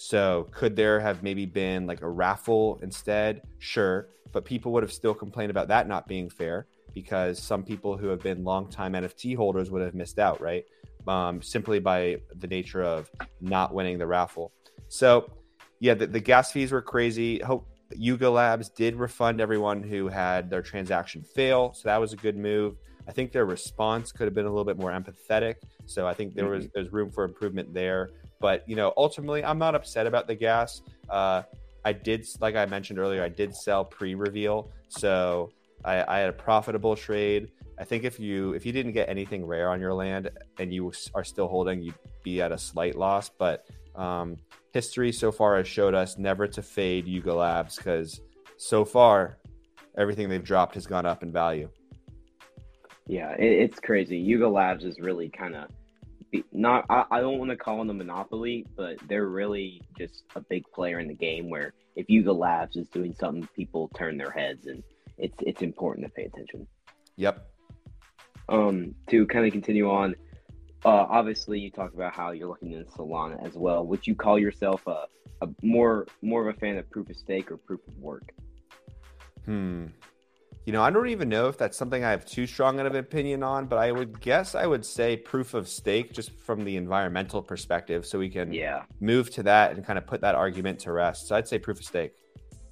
so could there have maybe been like a raffle instead? Sure but people would have still complained about that not being fair because some people who have been longtime NFT holders would have missed out, right? um, simply by the nature of not winning the raffle. So, yeah, the, the gas fees were crazy. Hope Yuga Labs did refund everyone who had their transaction fail, so that was a good move. I think their response could have been a little bit more empathetic. So I think there was mm-hmm. there's room for improvement there. But you know, ultimately, I'm not upset about the gas. Uh, I did, like I mentioned earlier, I did sell pre-reveal, so I, I, had a profitable trade. I think if you if you didn't get anything rare on your land and you are still holding, you'd be at a slight loss. But um, history so far has showed us never to fade Yuga Labs because so far everything they've dropped has gone up in value. Yeah, it, it's crazy. Yuga Labs is really kind of not. I, I don't want to call them a monopoly, but they're really just a big player in the game. Where if Yuga Labs is doing something, people turn their heads, and it's it's important to pay attention. Yep. Um, to kind of continue on, uh, obviously you talk about how you're looking in Solana as well. Would you call yourself a, a more more of a fan of proof of stake or proof of work? Hmm. You know, I don't even know if that's something I have too strong of an opinion on, but I would guess I would say proof of stake just from the environmental perspective, so we can yeah. move to that and kind of put that argument to rest. So I'd say proof of stake.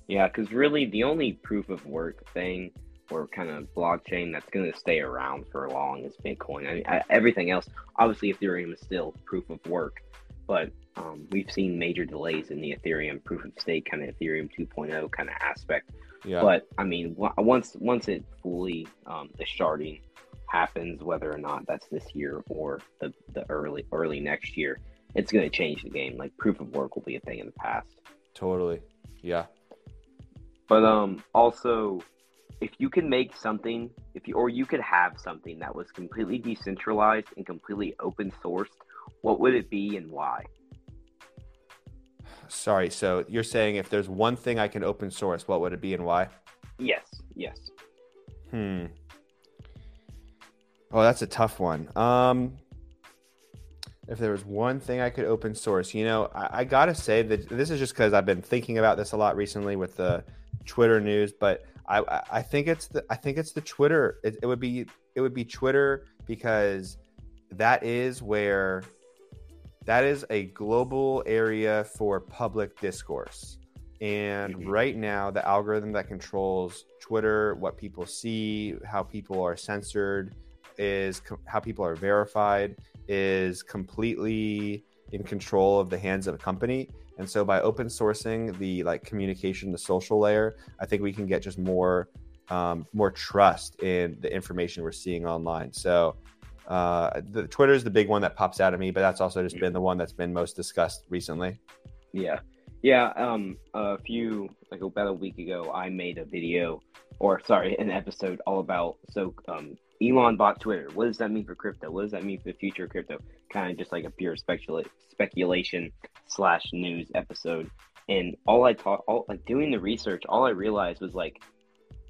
Yeah, because really the only proof of work thing or kind of blockchain that's going to stay around for long is Bitcoin. I mean, I, everything else, obviously, Ethereum is still proof of work, but um, we've seen major delays in the Ethereum proof of stake kind of Ethereum 2.0 kind of aspect. Yeah. But I mean, once once it fully um, the sharding happens, whether or not that's this year or the, the early early next year, it's going to change the game. Like proof of work will be a thing in the past. Totally. Yeah. But um, also if you can make something, if you or you could have something that was completely decentralized and completely open sourced, what would it be and why? Sorry, so you're saying if there's one thing I can open source, what would it be and why? Yes, yes. Hmm. Oh, that's a tough one. Um, if there was one thing I could open source, you know, I, I gotta say that this is just because I've been thinking about this a lot recently with the Twitter news, but I I think it's the I think it's the Twitter. It, it would be it would be Twitter because that is where that is a global area for public discourse. And mm-hmm. right now, the algorithm that controls Twitter, what people see, how people are censored, is how people are verified, is completely in control of the hands of a company. And so by open sourcing the like communication, the social layer, I think we can get just more um, more trust in the information we're seeing online. So uh, the Twitter is the big one that pops out at me, but that's also just been the one that's been most discussed recently. Yeah, yeah. Um, a few like about a week ago, I made a video, or sorry, an episode all about so um, Elon bought Twitter. What does that mean for crypto? What does that mean for the future of crypto? Kind of just like a pure specula- speculation slash news episode. And all I taught, all like doing the research, all I realized was like,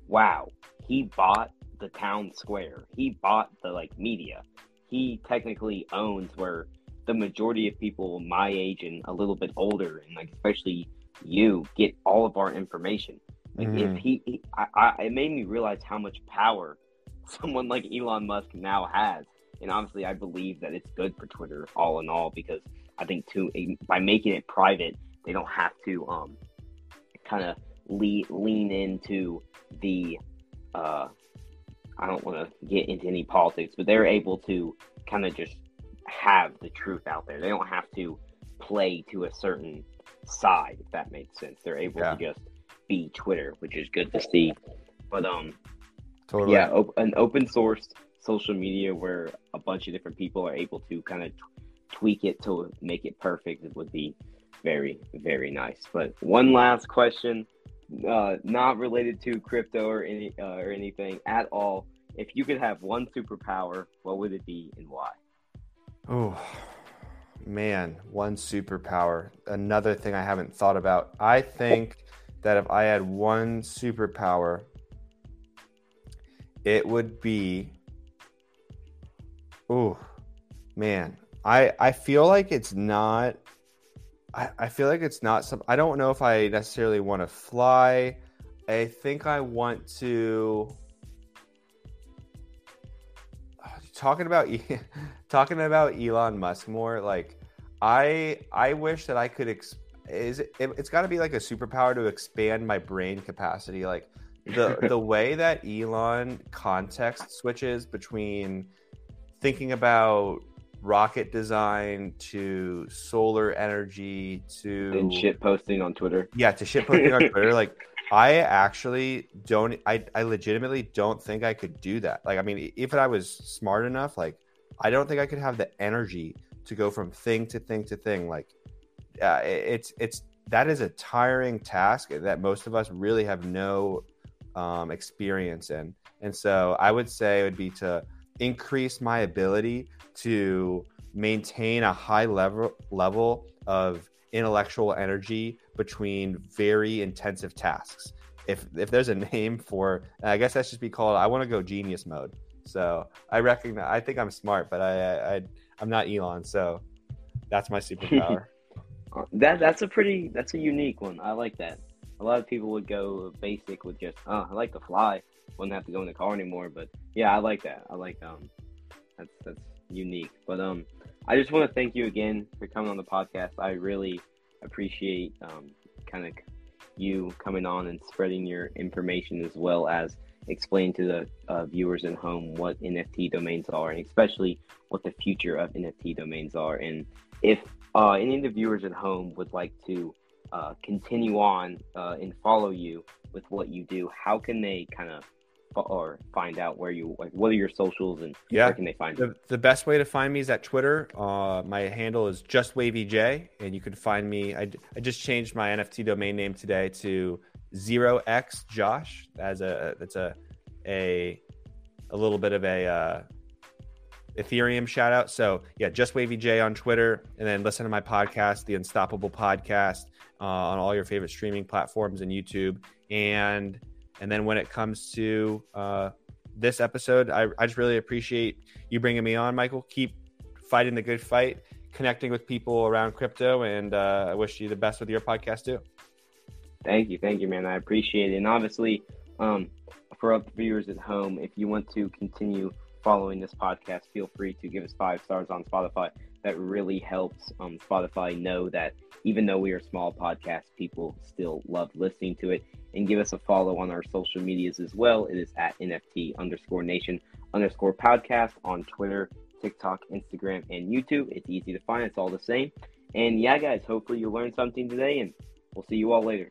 wow, he bought the town square. He bought the like media. He technically owns where the majority of people my age and a little bit older, and like especially you, get all of our information. Like mm-hmm. if he, he I, I, it made me realize how much power someone like Elon Musk now has. And obviously, I believe that it's good for Twitter all in all because I think too by making it private, they don't have to um, kind of lean into the. Uh, I don't want to get into any politics, but they're able to kind of just have the truth out there. They don't have to play to a certain side, if that makes sense. They're able yeah. to just be Twitter, which is good to see. But um, Totally. Yeah, op- an open source social media where a bunch of different people are able to kind of t- tweak it to make it perfect it would be very, very nice. But one last question, uh, not related to crypto or any uh, or anything at all. If you could have one superpower, what would it be and why? Oh, man, one superpower. Another thing I haven't thought about. I think that if I had one superpower, it would be oh man i i feel like it's not I, I feel like it's not some i don't know if i necessarily want to fly i think i want to talking about talking about Elon Musk more, like I I wish that I could. Ex- is it, it, it's got to be like a superpower to expand my brain capacity, like the the way that Elon context switches between thinking about rocket design to solar energy to and shit posting on Twitter. Yeah, to shit posting on Twitter. Like I actually don't I I legitimately don't think I could do that. Like I mean, if I was smart enough, like I don't think I could have the energy to go from thing to thing to thing. Like uh, it's it's that is a tiring task that most of us really have no um, experience in. And so I would say it would be to increase my ability to maintain a high level level of intellectual energy between very intensive tasks. If if there's a name for, I guess that should be called. I want to go genius mode. So I recognize. I think I'm smart, but I, I I'm not Elon. So that's my superpower. that that's a pretty that's a unique one. I like that. A lot of people would go basic with just, oh, I like to fly. Wouldn't have to go in the car anymore. But yeah, I like that. I like um, that's that's unique. But um, I just want to thank you again for coming on the podcast. I really appreciate um, kind of you coming on and spreading your information as well as explain to the uh, viewers at home what NFT domains are and especially what the future of NFT domains are. And if uh, any of the viewers at home would like to uh, continue on uh, and follow you with what you do, how can they kind of or find out where you like what are your socials and yeah. where can they find the, you? The best way to find me is at Twitter. Uh, my handle is just wavyj, and you can find me. I, I just changed my NFT domain name today to zero x Josh. As a that's a a a little bit of a uh, Ethereum shout out. So yeah, just wavyj on Twitter, and then listen to my podcast, the Unstoppable Podcast, uh, on all your favorite streaming platforms and YouTube and and then when it comes to uh, this episode, I, I just really appreciate you bringing me on, Michael. Keep fighting the good fight, connecting with people around crypto, and uh, I wish you the best with your podcast too. Thank you, thank you, man. I appreciate it. And obviously, um, for our viewers at home, if you want to continue following this podcast, feel free to give us five stars on Spotify. That really helps um, Spotify know that even though we are small podcast, people still love listening to it. And give us a follow on our social medias as well. It is at NFT underscore nation underscore podcast on Twitter, TikTok, Instagram, and YouTube. It's easy to find, it's all the same. And yeah, guys, hopefully you learned something today, and we'll see you all later.